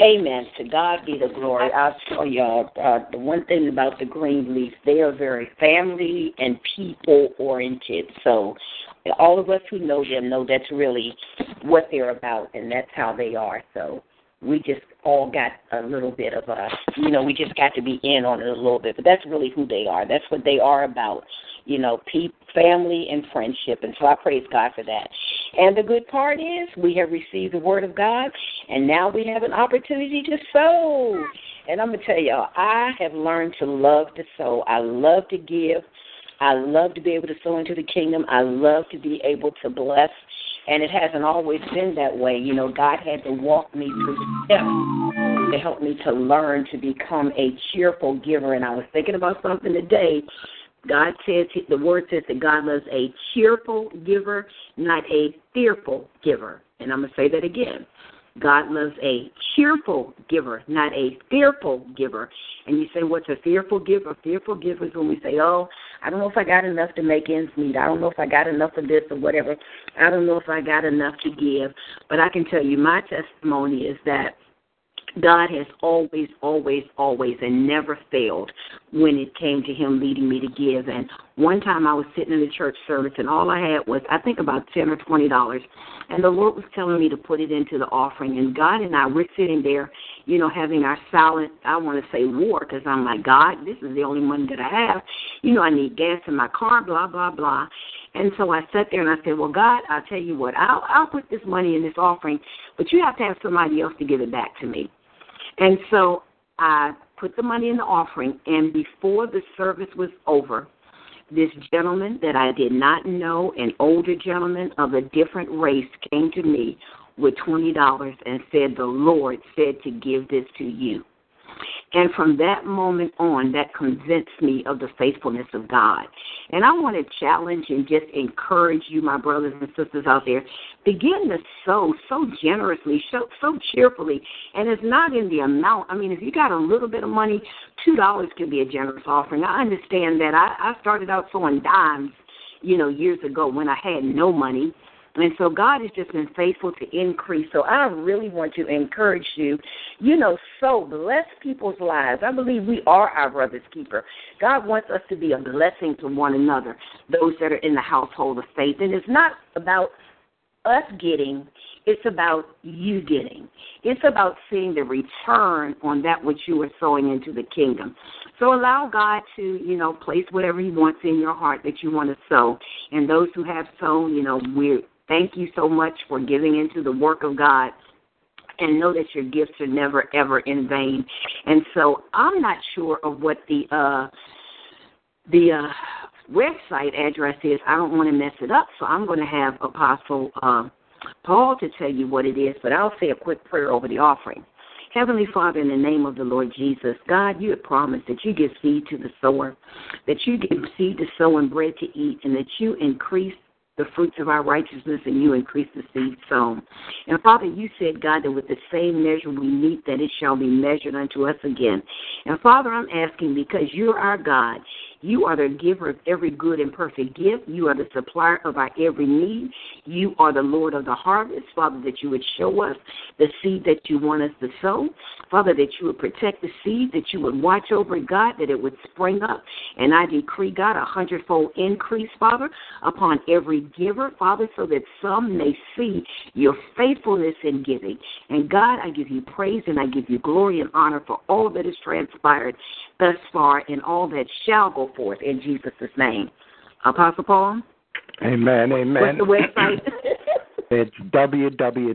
Amen. To God be the glory. I'll tell y'all uh, the one thing about the Green Greenleaf, they are very family and people oriented. So all of us who know them know that's really what they're about, and that's how they are. So we just all got a little bit of a, you know, we just got to be in on it a little bit. But that's really who they are. That's what they are about. You know, pe- family and friendship. And so I praise God for that. And the good part is we have received the word of God, and now we have an opportunity to sow. And I'm going to tell y'all, I have learned to love to sow. I love to give. I love to be able to sow into the kingdom. I love to be able to bless. And it hasn't always been that way. You know, God had to walk me through steps to help me to learn to become a cheerful giver. And I was thinking about something today. God says, the word says that God loves a cheerful giver, not a fearful giver. And I'm going to say that again. God loves a cheerful giver, not a fearful giver. And you say, what's a fearful giver? Fearful giver is when we say, oh, I don't know if I got enough to make ends meet. I don't know if I got enough of this or whatever. I don't know if I got enough to give. But I can tell you, my testimony is that God has always, always, always, and never failed when it came to Him leading me to give. And one time I was sitting in the church service, and all I had was, I think, about ten or twenty dollars, and the Lord was telling me to put it into the offering. And God and I, we're sitting there, you know, having our silent, I want to say war, because I'm like, God, this is the only money that I have. You know, I need gas in my car, blah blah blah. And so I sat there and I said, Well, God, I'll tell you what, I'll I'll put this money in this offering, but you have to have somebody else to give it back to me. And so I put the money in the offering, and before the service was over, this gentleman that I did not know, an older gentleman of a different race, came to me with $20 and said, The Lord said to give this to you. And from that moment on, that convinced me of the faithfulness of God. And I want to challenge and just encourage you, my brothers and sisters out there, begin to sow so generously, so, so cheerfully. And it's not in the amount. I mean, if you got a little bit of money, $2 can be a generous offering. I understand that. I, I started out sowing dimes, you know, years ago when I had no money and so God has just been faithful to increase. So I really want to encourage you, you know, so bless people's lives. I believe we are our brother's keeper. God wants us to be a blessing to one another, those that are in the household of faith. And it's not about us getting, it's about you getting. It's about seeing the return on that which you are sowing into the kingdom. So allow God to, you know, place whatever He wants in your heart that you want to sow. And those who have sown, you know, we're Thank you so much for giving into the work of God and know that your gifts are never ever in vain. And so I'm not sure of what the uh the uh website address is. I don't want to mess it up, so I'm going to have Apostle uh, Paul to tell you what it is, but I'll say a quick prayer over the offering. Heavenly Father, in the name of the Lord Jesus, God, you have promised that you give seed to the sower, that you give seed to sow and bread to eat, and that you increase the fruits of our righteousness and you increase the seed sown. And Father, you said, God, that with the same measure we meet, that it shall be measured unto us again. And Father, I'm asking because you're our God. You are the giver of every good and perfect gift. You are the supplier of our every need. You are the Lord of the harvest, Father, that you would show us the seed that you want us to sow. Father, that you would protect the seed, that you would watch over it, God, that it would spring up. And I decree, God, a hundredfold increase, Father, upon every giver, Father, so that some may see your faithfulness in giving. And God, I give you praise and I give you glory and honor for all that has transpired thus far and all that shall go forth in Jesus' name. Apostle Paul? Amen, amen. What's the website? it's www.ewolm.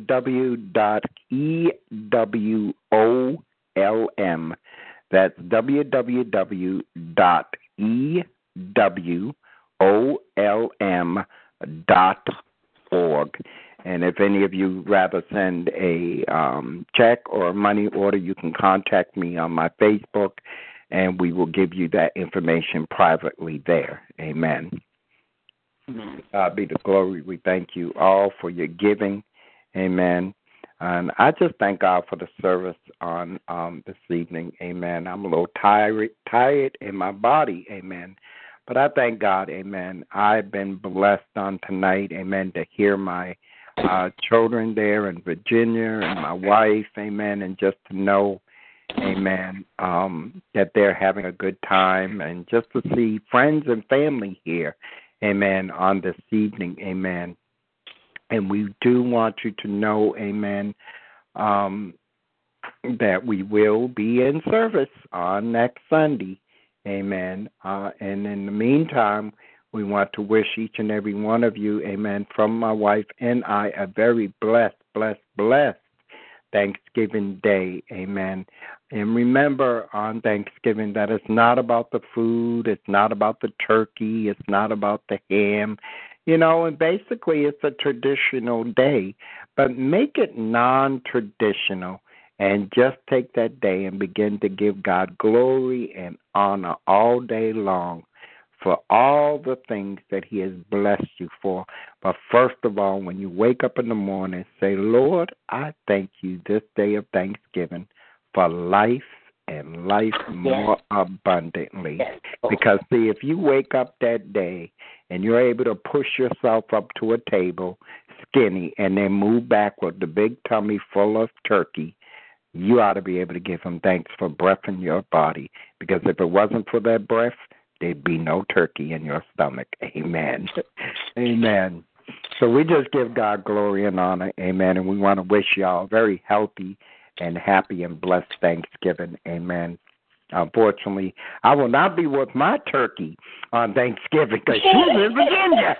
That's www.ewolm.org. And if any of you rather send a um, check or a money order, you can contact me on my Facebook and we will give you that information privately there. Amen. Amen. God be the glory. We thank you all for your giving. Amen. And I just thank God for the service on um, this evening. Amen. I'm a little tired, tired in my body. Amen. But I thank God. Amen. I've been blessed on tonight. Amen. To hear my uh, children there in Virginia and my wife, amen, and just to know, amen, um, that they're having a good time and just to see friends and family here, amen, on this evening, amen. And we do want you to know, amen, um, that we will be in service on next Sunday, amen. Uh, and in the meantime, we want to wish each and every one of you, amen, from my wife and I, a very blessed, blessed, blessed Thanksgiving Day, amen. And remember on Thanksgiving that it's not about the food, it's not about the turkey, it's not about the ham. You know, and basically it's a traditional day, but make it non traditional and just take that day and begin to give God glory and honor all day long for all the things that He has blessed you for. But first of all, when you wake up in the morning, say, Lord, I thank you this day of Thanksgiving for life and life more abundantly. Because, see, if you wake up that day and you're able to push yourself up to a table skinny and then move back with the big tummy full of turkey, you ought to be able to give him thanks for breath in your body. Because if it wasn't for that breath, there'd be no turkey in your stomach. Amen. Amen. So we just give God glory and honor. Amen. And we want to wish y'all a very healthy and happy and blessed Thanksgiving. Amen. Unfortunately, I will not be with my turkey on Thanksgiving because she's in Virginia.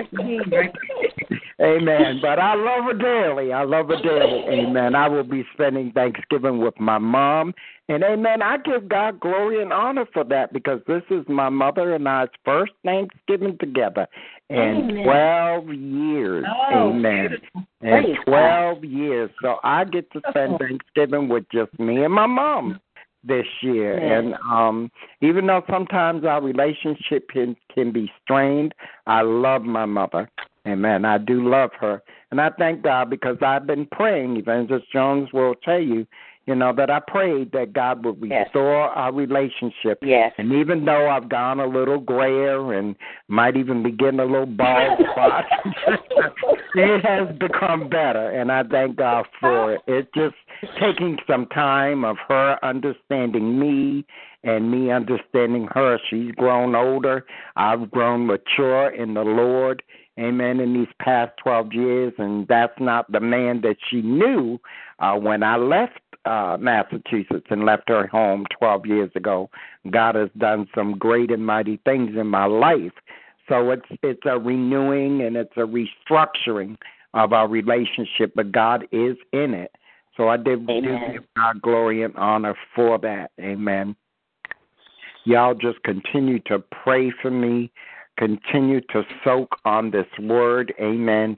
Amen. Amen. But I love her dearly. I love her dearly. Amen. I will be spending Thanksgiving with my mom. And amen. I give God glory and honor for that because this is my mother and I's first Thanksgiving together in Amen. 12 years. Oh, amen. beautiful. In 12 years. So I get to spend oh. Thanksgiving with just me and my mom this year. Yeah. and um even though sometimes our relationship can can be strained i love my mother. Amen. I do love her. And i thank god because i've been praying evangelist jones will tell you you know that i prayed that god would Yes. restore our relationship. Yes. and even though i've gone a little grayer and might even be getting a little bald spot it has become better and i thank god for it. It's just taking some time of her understanding me and me understanding her. She's grown older. I've grown mature in the lord. Amen. In these past 12 years and that's not the man that she knew uh when i left uh massachusetts and left her home 12 years ago god has done some great and mighty things in my life so it's it's a renewing and it's a restructuring of our relationship, but God is in it. So I did do give God glory and honor for that. Amen. Y'all just continue to pray for me. Continue to soak on this word. Amen.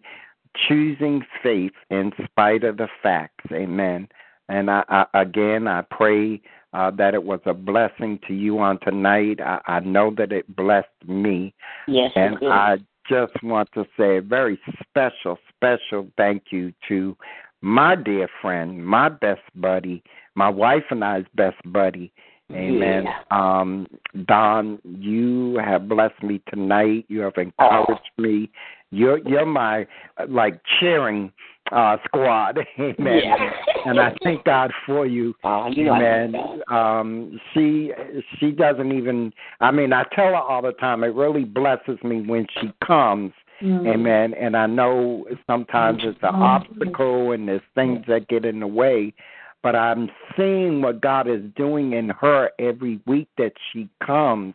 Choosing faith in spite of the facts. Amen. And I, I again, I pray uh, that it was a blessing to you on tonight. I, I know that it blessed me. Yes, And it did. I just want to say a very special, special thank you to my dear friend, my best buddy, my wife and I's best buddy. Amen. Um, Dawn, you have blessed me tonight. You have encouraged me. You're you're my like cheering uh squad. Amen. Yeah. And I thank God for you. Oh, you Amen. Um, she she doesn't even. I mean, I tell her all the time. It really blesses me when she comes. Mm. Amen. And I know sometimes it's an obstacle and there's things that get in the way, but I'm seeing what God is doing in her every week that she comes.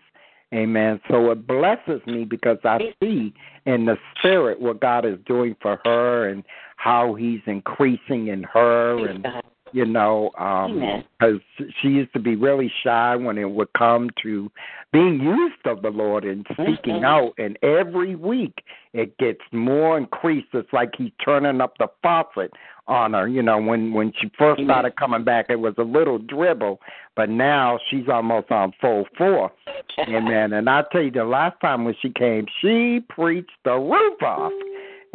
Amen. So it blesses me because I see in the spirit what God is doing for her and how He's increasing in her and you know, um because she used to be really shy when it would come to being used of the Lord and speaking Mhm. out. And every week it gets more increased. It's like he's turning up the faucet on her. You know, when when she first Amen. started coming back, it was a little dribble, but now she's almost on full force. Amen. And I tell you, the last time when she came, she preached the roof off.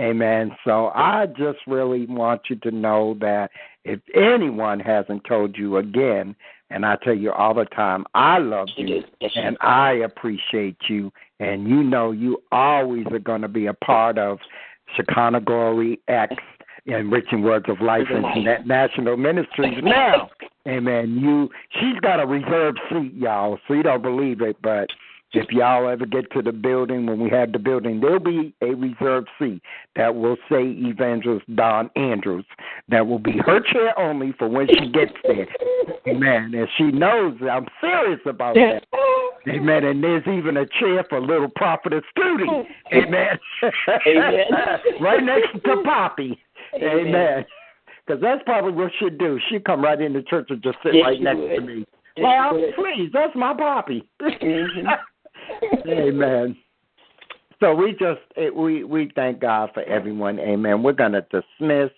Amen. So I just really want you to know that if anyone hasn't told you again, and I tell you all the time, I love you. And. I appreciate you, and you know you always are going to be a part of Shekinah Glory X Enriching Words of Life International Ministries now. Amen. You she's got a reserved seat, y'all, so you don't believe it, but if y'all ever get to the building, when we have the building, there'll be a reserved seat that will say Evangelist Dawn Andrews. That will be her chair only for when she gets there. Amen. And she knows I'm serious about that. Amen. And there's even a chair for little prophetess Scooty. Amen. Amen. right next to Poppy. Amen. Because that's probably what she'd do. She'd come right into church and just sit Yes, right next would. to me. Yes, well, please, that's my Poppy. Mhm. Amen. So we just eh, we we thank God for everyone. Amen. We're gonna dismiss.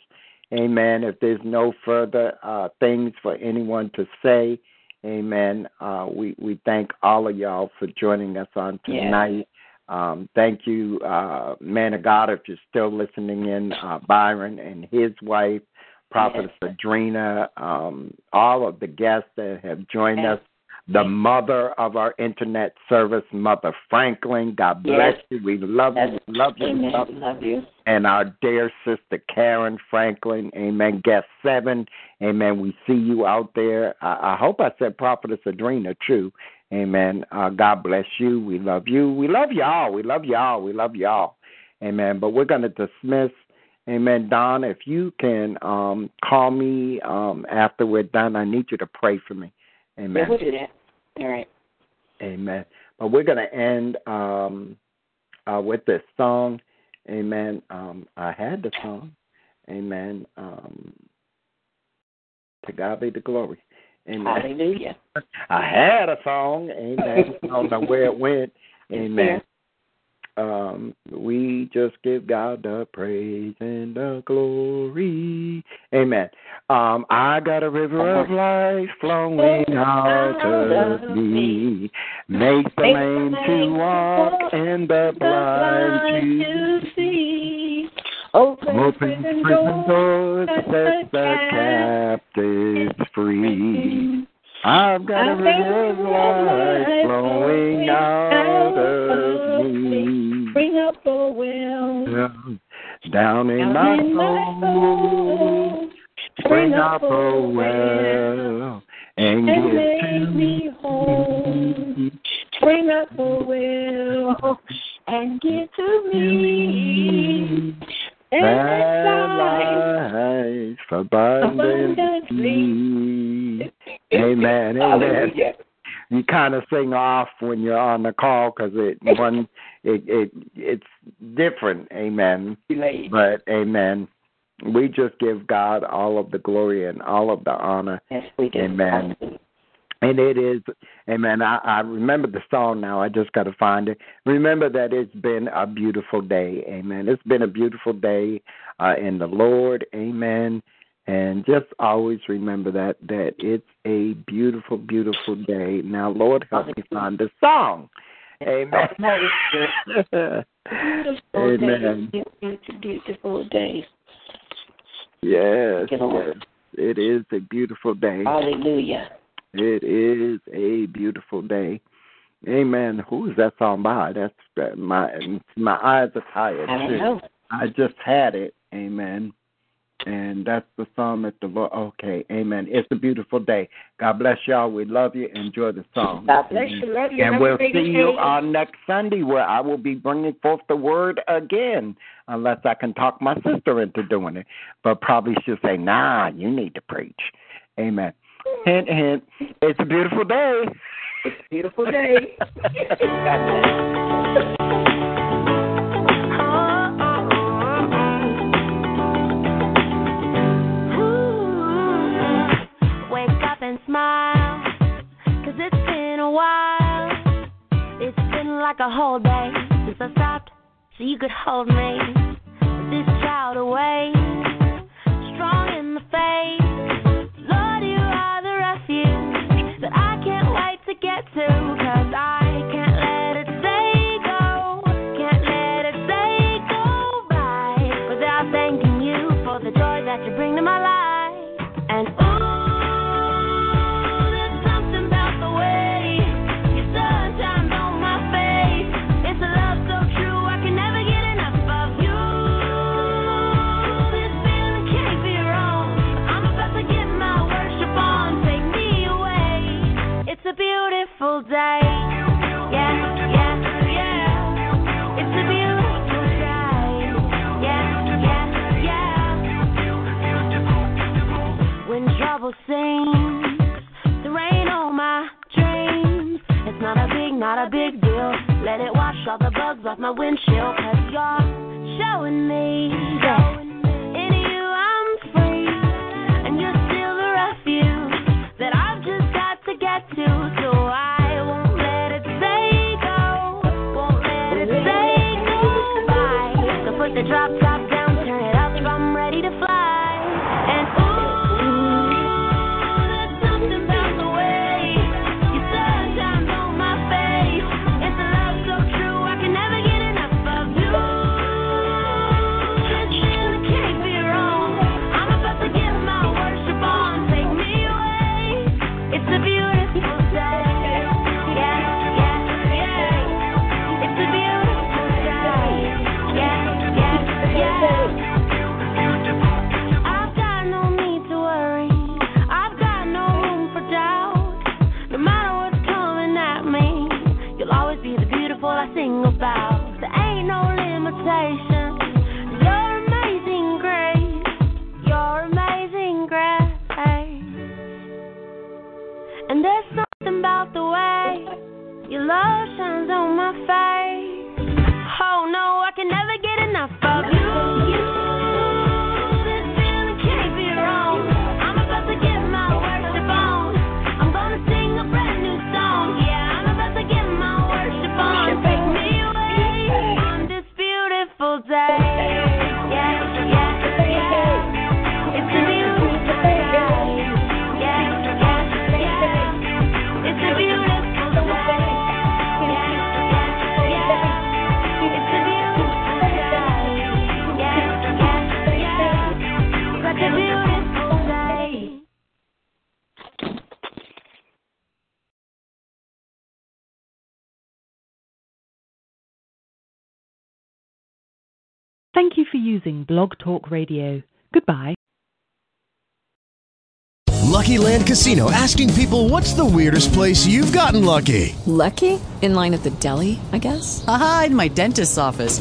Amen. If there's no further uh, things for anyone to say, Amen. Uh, we we thank all of y'all for joining us on tonight. Um, thank you, uh, man of God, if you're still listening in, uh, Byron and his wife, Prophetess Adrena, um, all of the guests that have joined Yes. us, the mother of our internet service, Mother Franklin. God bless Yes. you. We love you. Yes. We love you. Amen. love you Love you. and our dear sister Karen Franklin. Amen. Guest seven. Amen. We see you out there. I, I hope I said Prophetess Adrena too. Amen. Uh, God bless you. We love you. We love y'all. We love y'all. We love y'all. Amen. But we're going to dismiss. Amen. Dawn, if you can um, call me um, after we're done, I need you to pray for me. Amen. Yeah, we'll do that. All right. Amen. But we're going to end um, uh, with this song. Amen. Um, I had the song. Amen. Um, to God be the glory. Amen. Hallelujah. I had a song. Amen. I don't know where it went. Amen. Um, we just give God the praise and the glory. Amen. Um, I got a river of life flowing out of me. Make the lame to walk and the blind to see. Open, Open prison doors, set the captives free. I've got a river of life flowing out of me. A well. Down in Down my in my soul, bring up a well and and give make me whole. Bring up a well and give to me. And life life abundantly. Amen. Amen. Hallelujah. You kind of sing off when you're on the call because it one it it it's different. Amen. But amen. We just give God all of the glory and all of the honor. Yes, we do. Amen. And it is, amen. I, I remember the song now. I just got to find it. Remember that it's been a beautiful day. Amen. It's been a beautiful day uh, in the Lord. Amen. And just always remember that that it's a beautiful, beautiful day. Now, Lord, help me find the song. Amen. Amen. It's a beautiful day. Yes, Thank you, Lord. yes. It is a beautiful day. Hallelujah. It is a beautiful day. Amen. Who is that song by? That's my my eyes are tired I don't too. know. I just had it. Amen. And that's the song at the Lord. Okay. Amen. It's a beautiful day. God bless y'all. We love you. Enjoy the song. God bless you. Love you. And Have we'll see you on next Sunday where I will be bringing forth the word again, unless I can talk my sister into doing it. But probably she'll say, nah, you need to preach. Amen. Hint, hint. It's a beautiful day. It's a beautiful day. and smile, cause it's been a while. It's been like a whole day since I stopped so you could hold me. With this child away, strong in the faith. Lord, you are the refuge that I can't wait to get to, my windshield, cause you're showing me. In Blog Talk Radio. Goodbye. Lucky Land Casino asking people what's the weirdest place you've gotten lucky? Lucky? In line at the deli, I guess? Aha, in my dentist's office.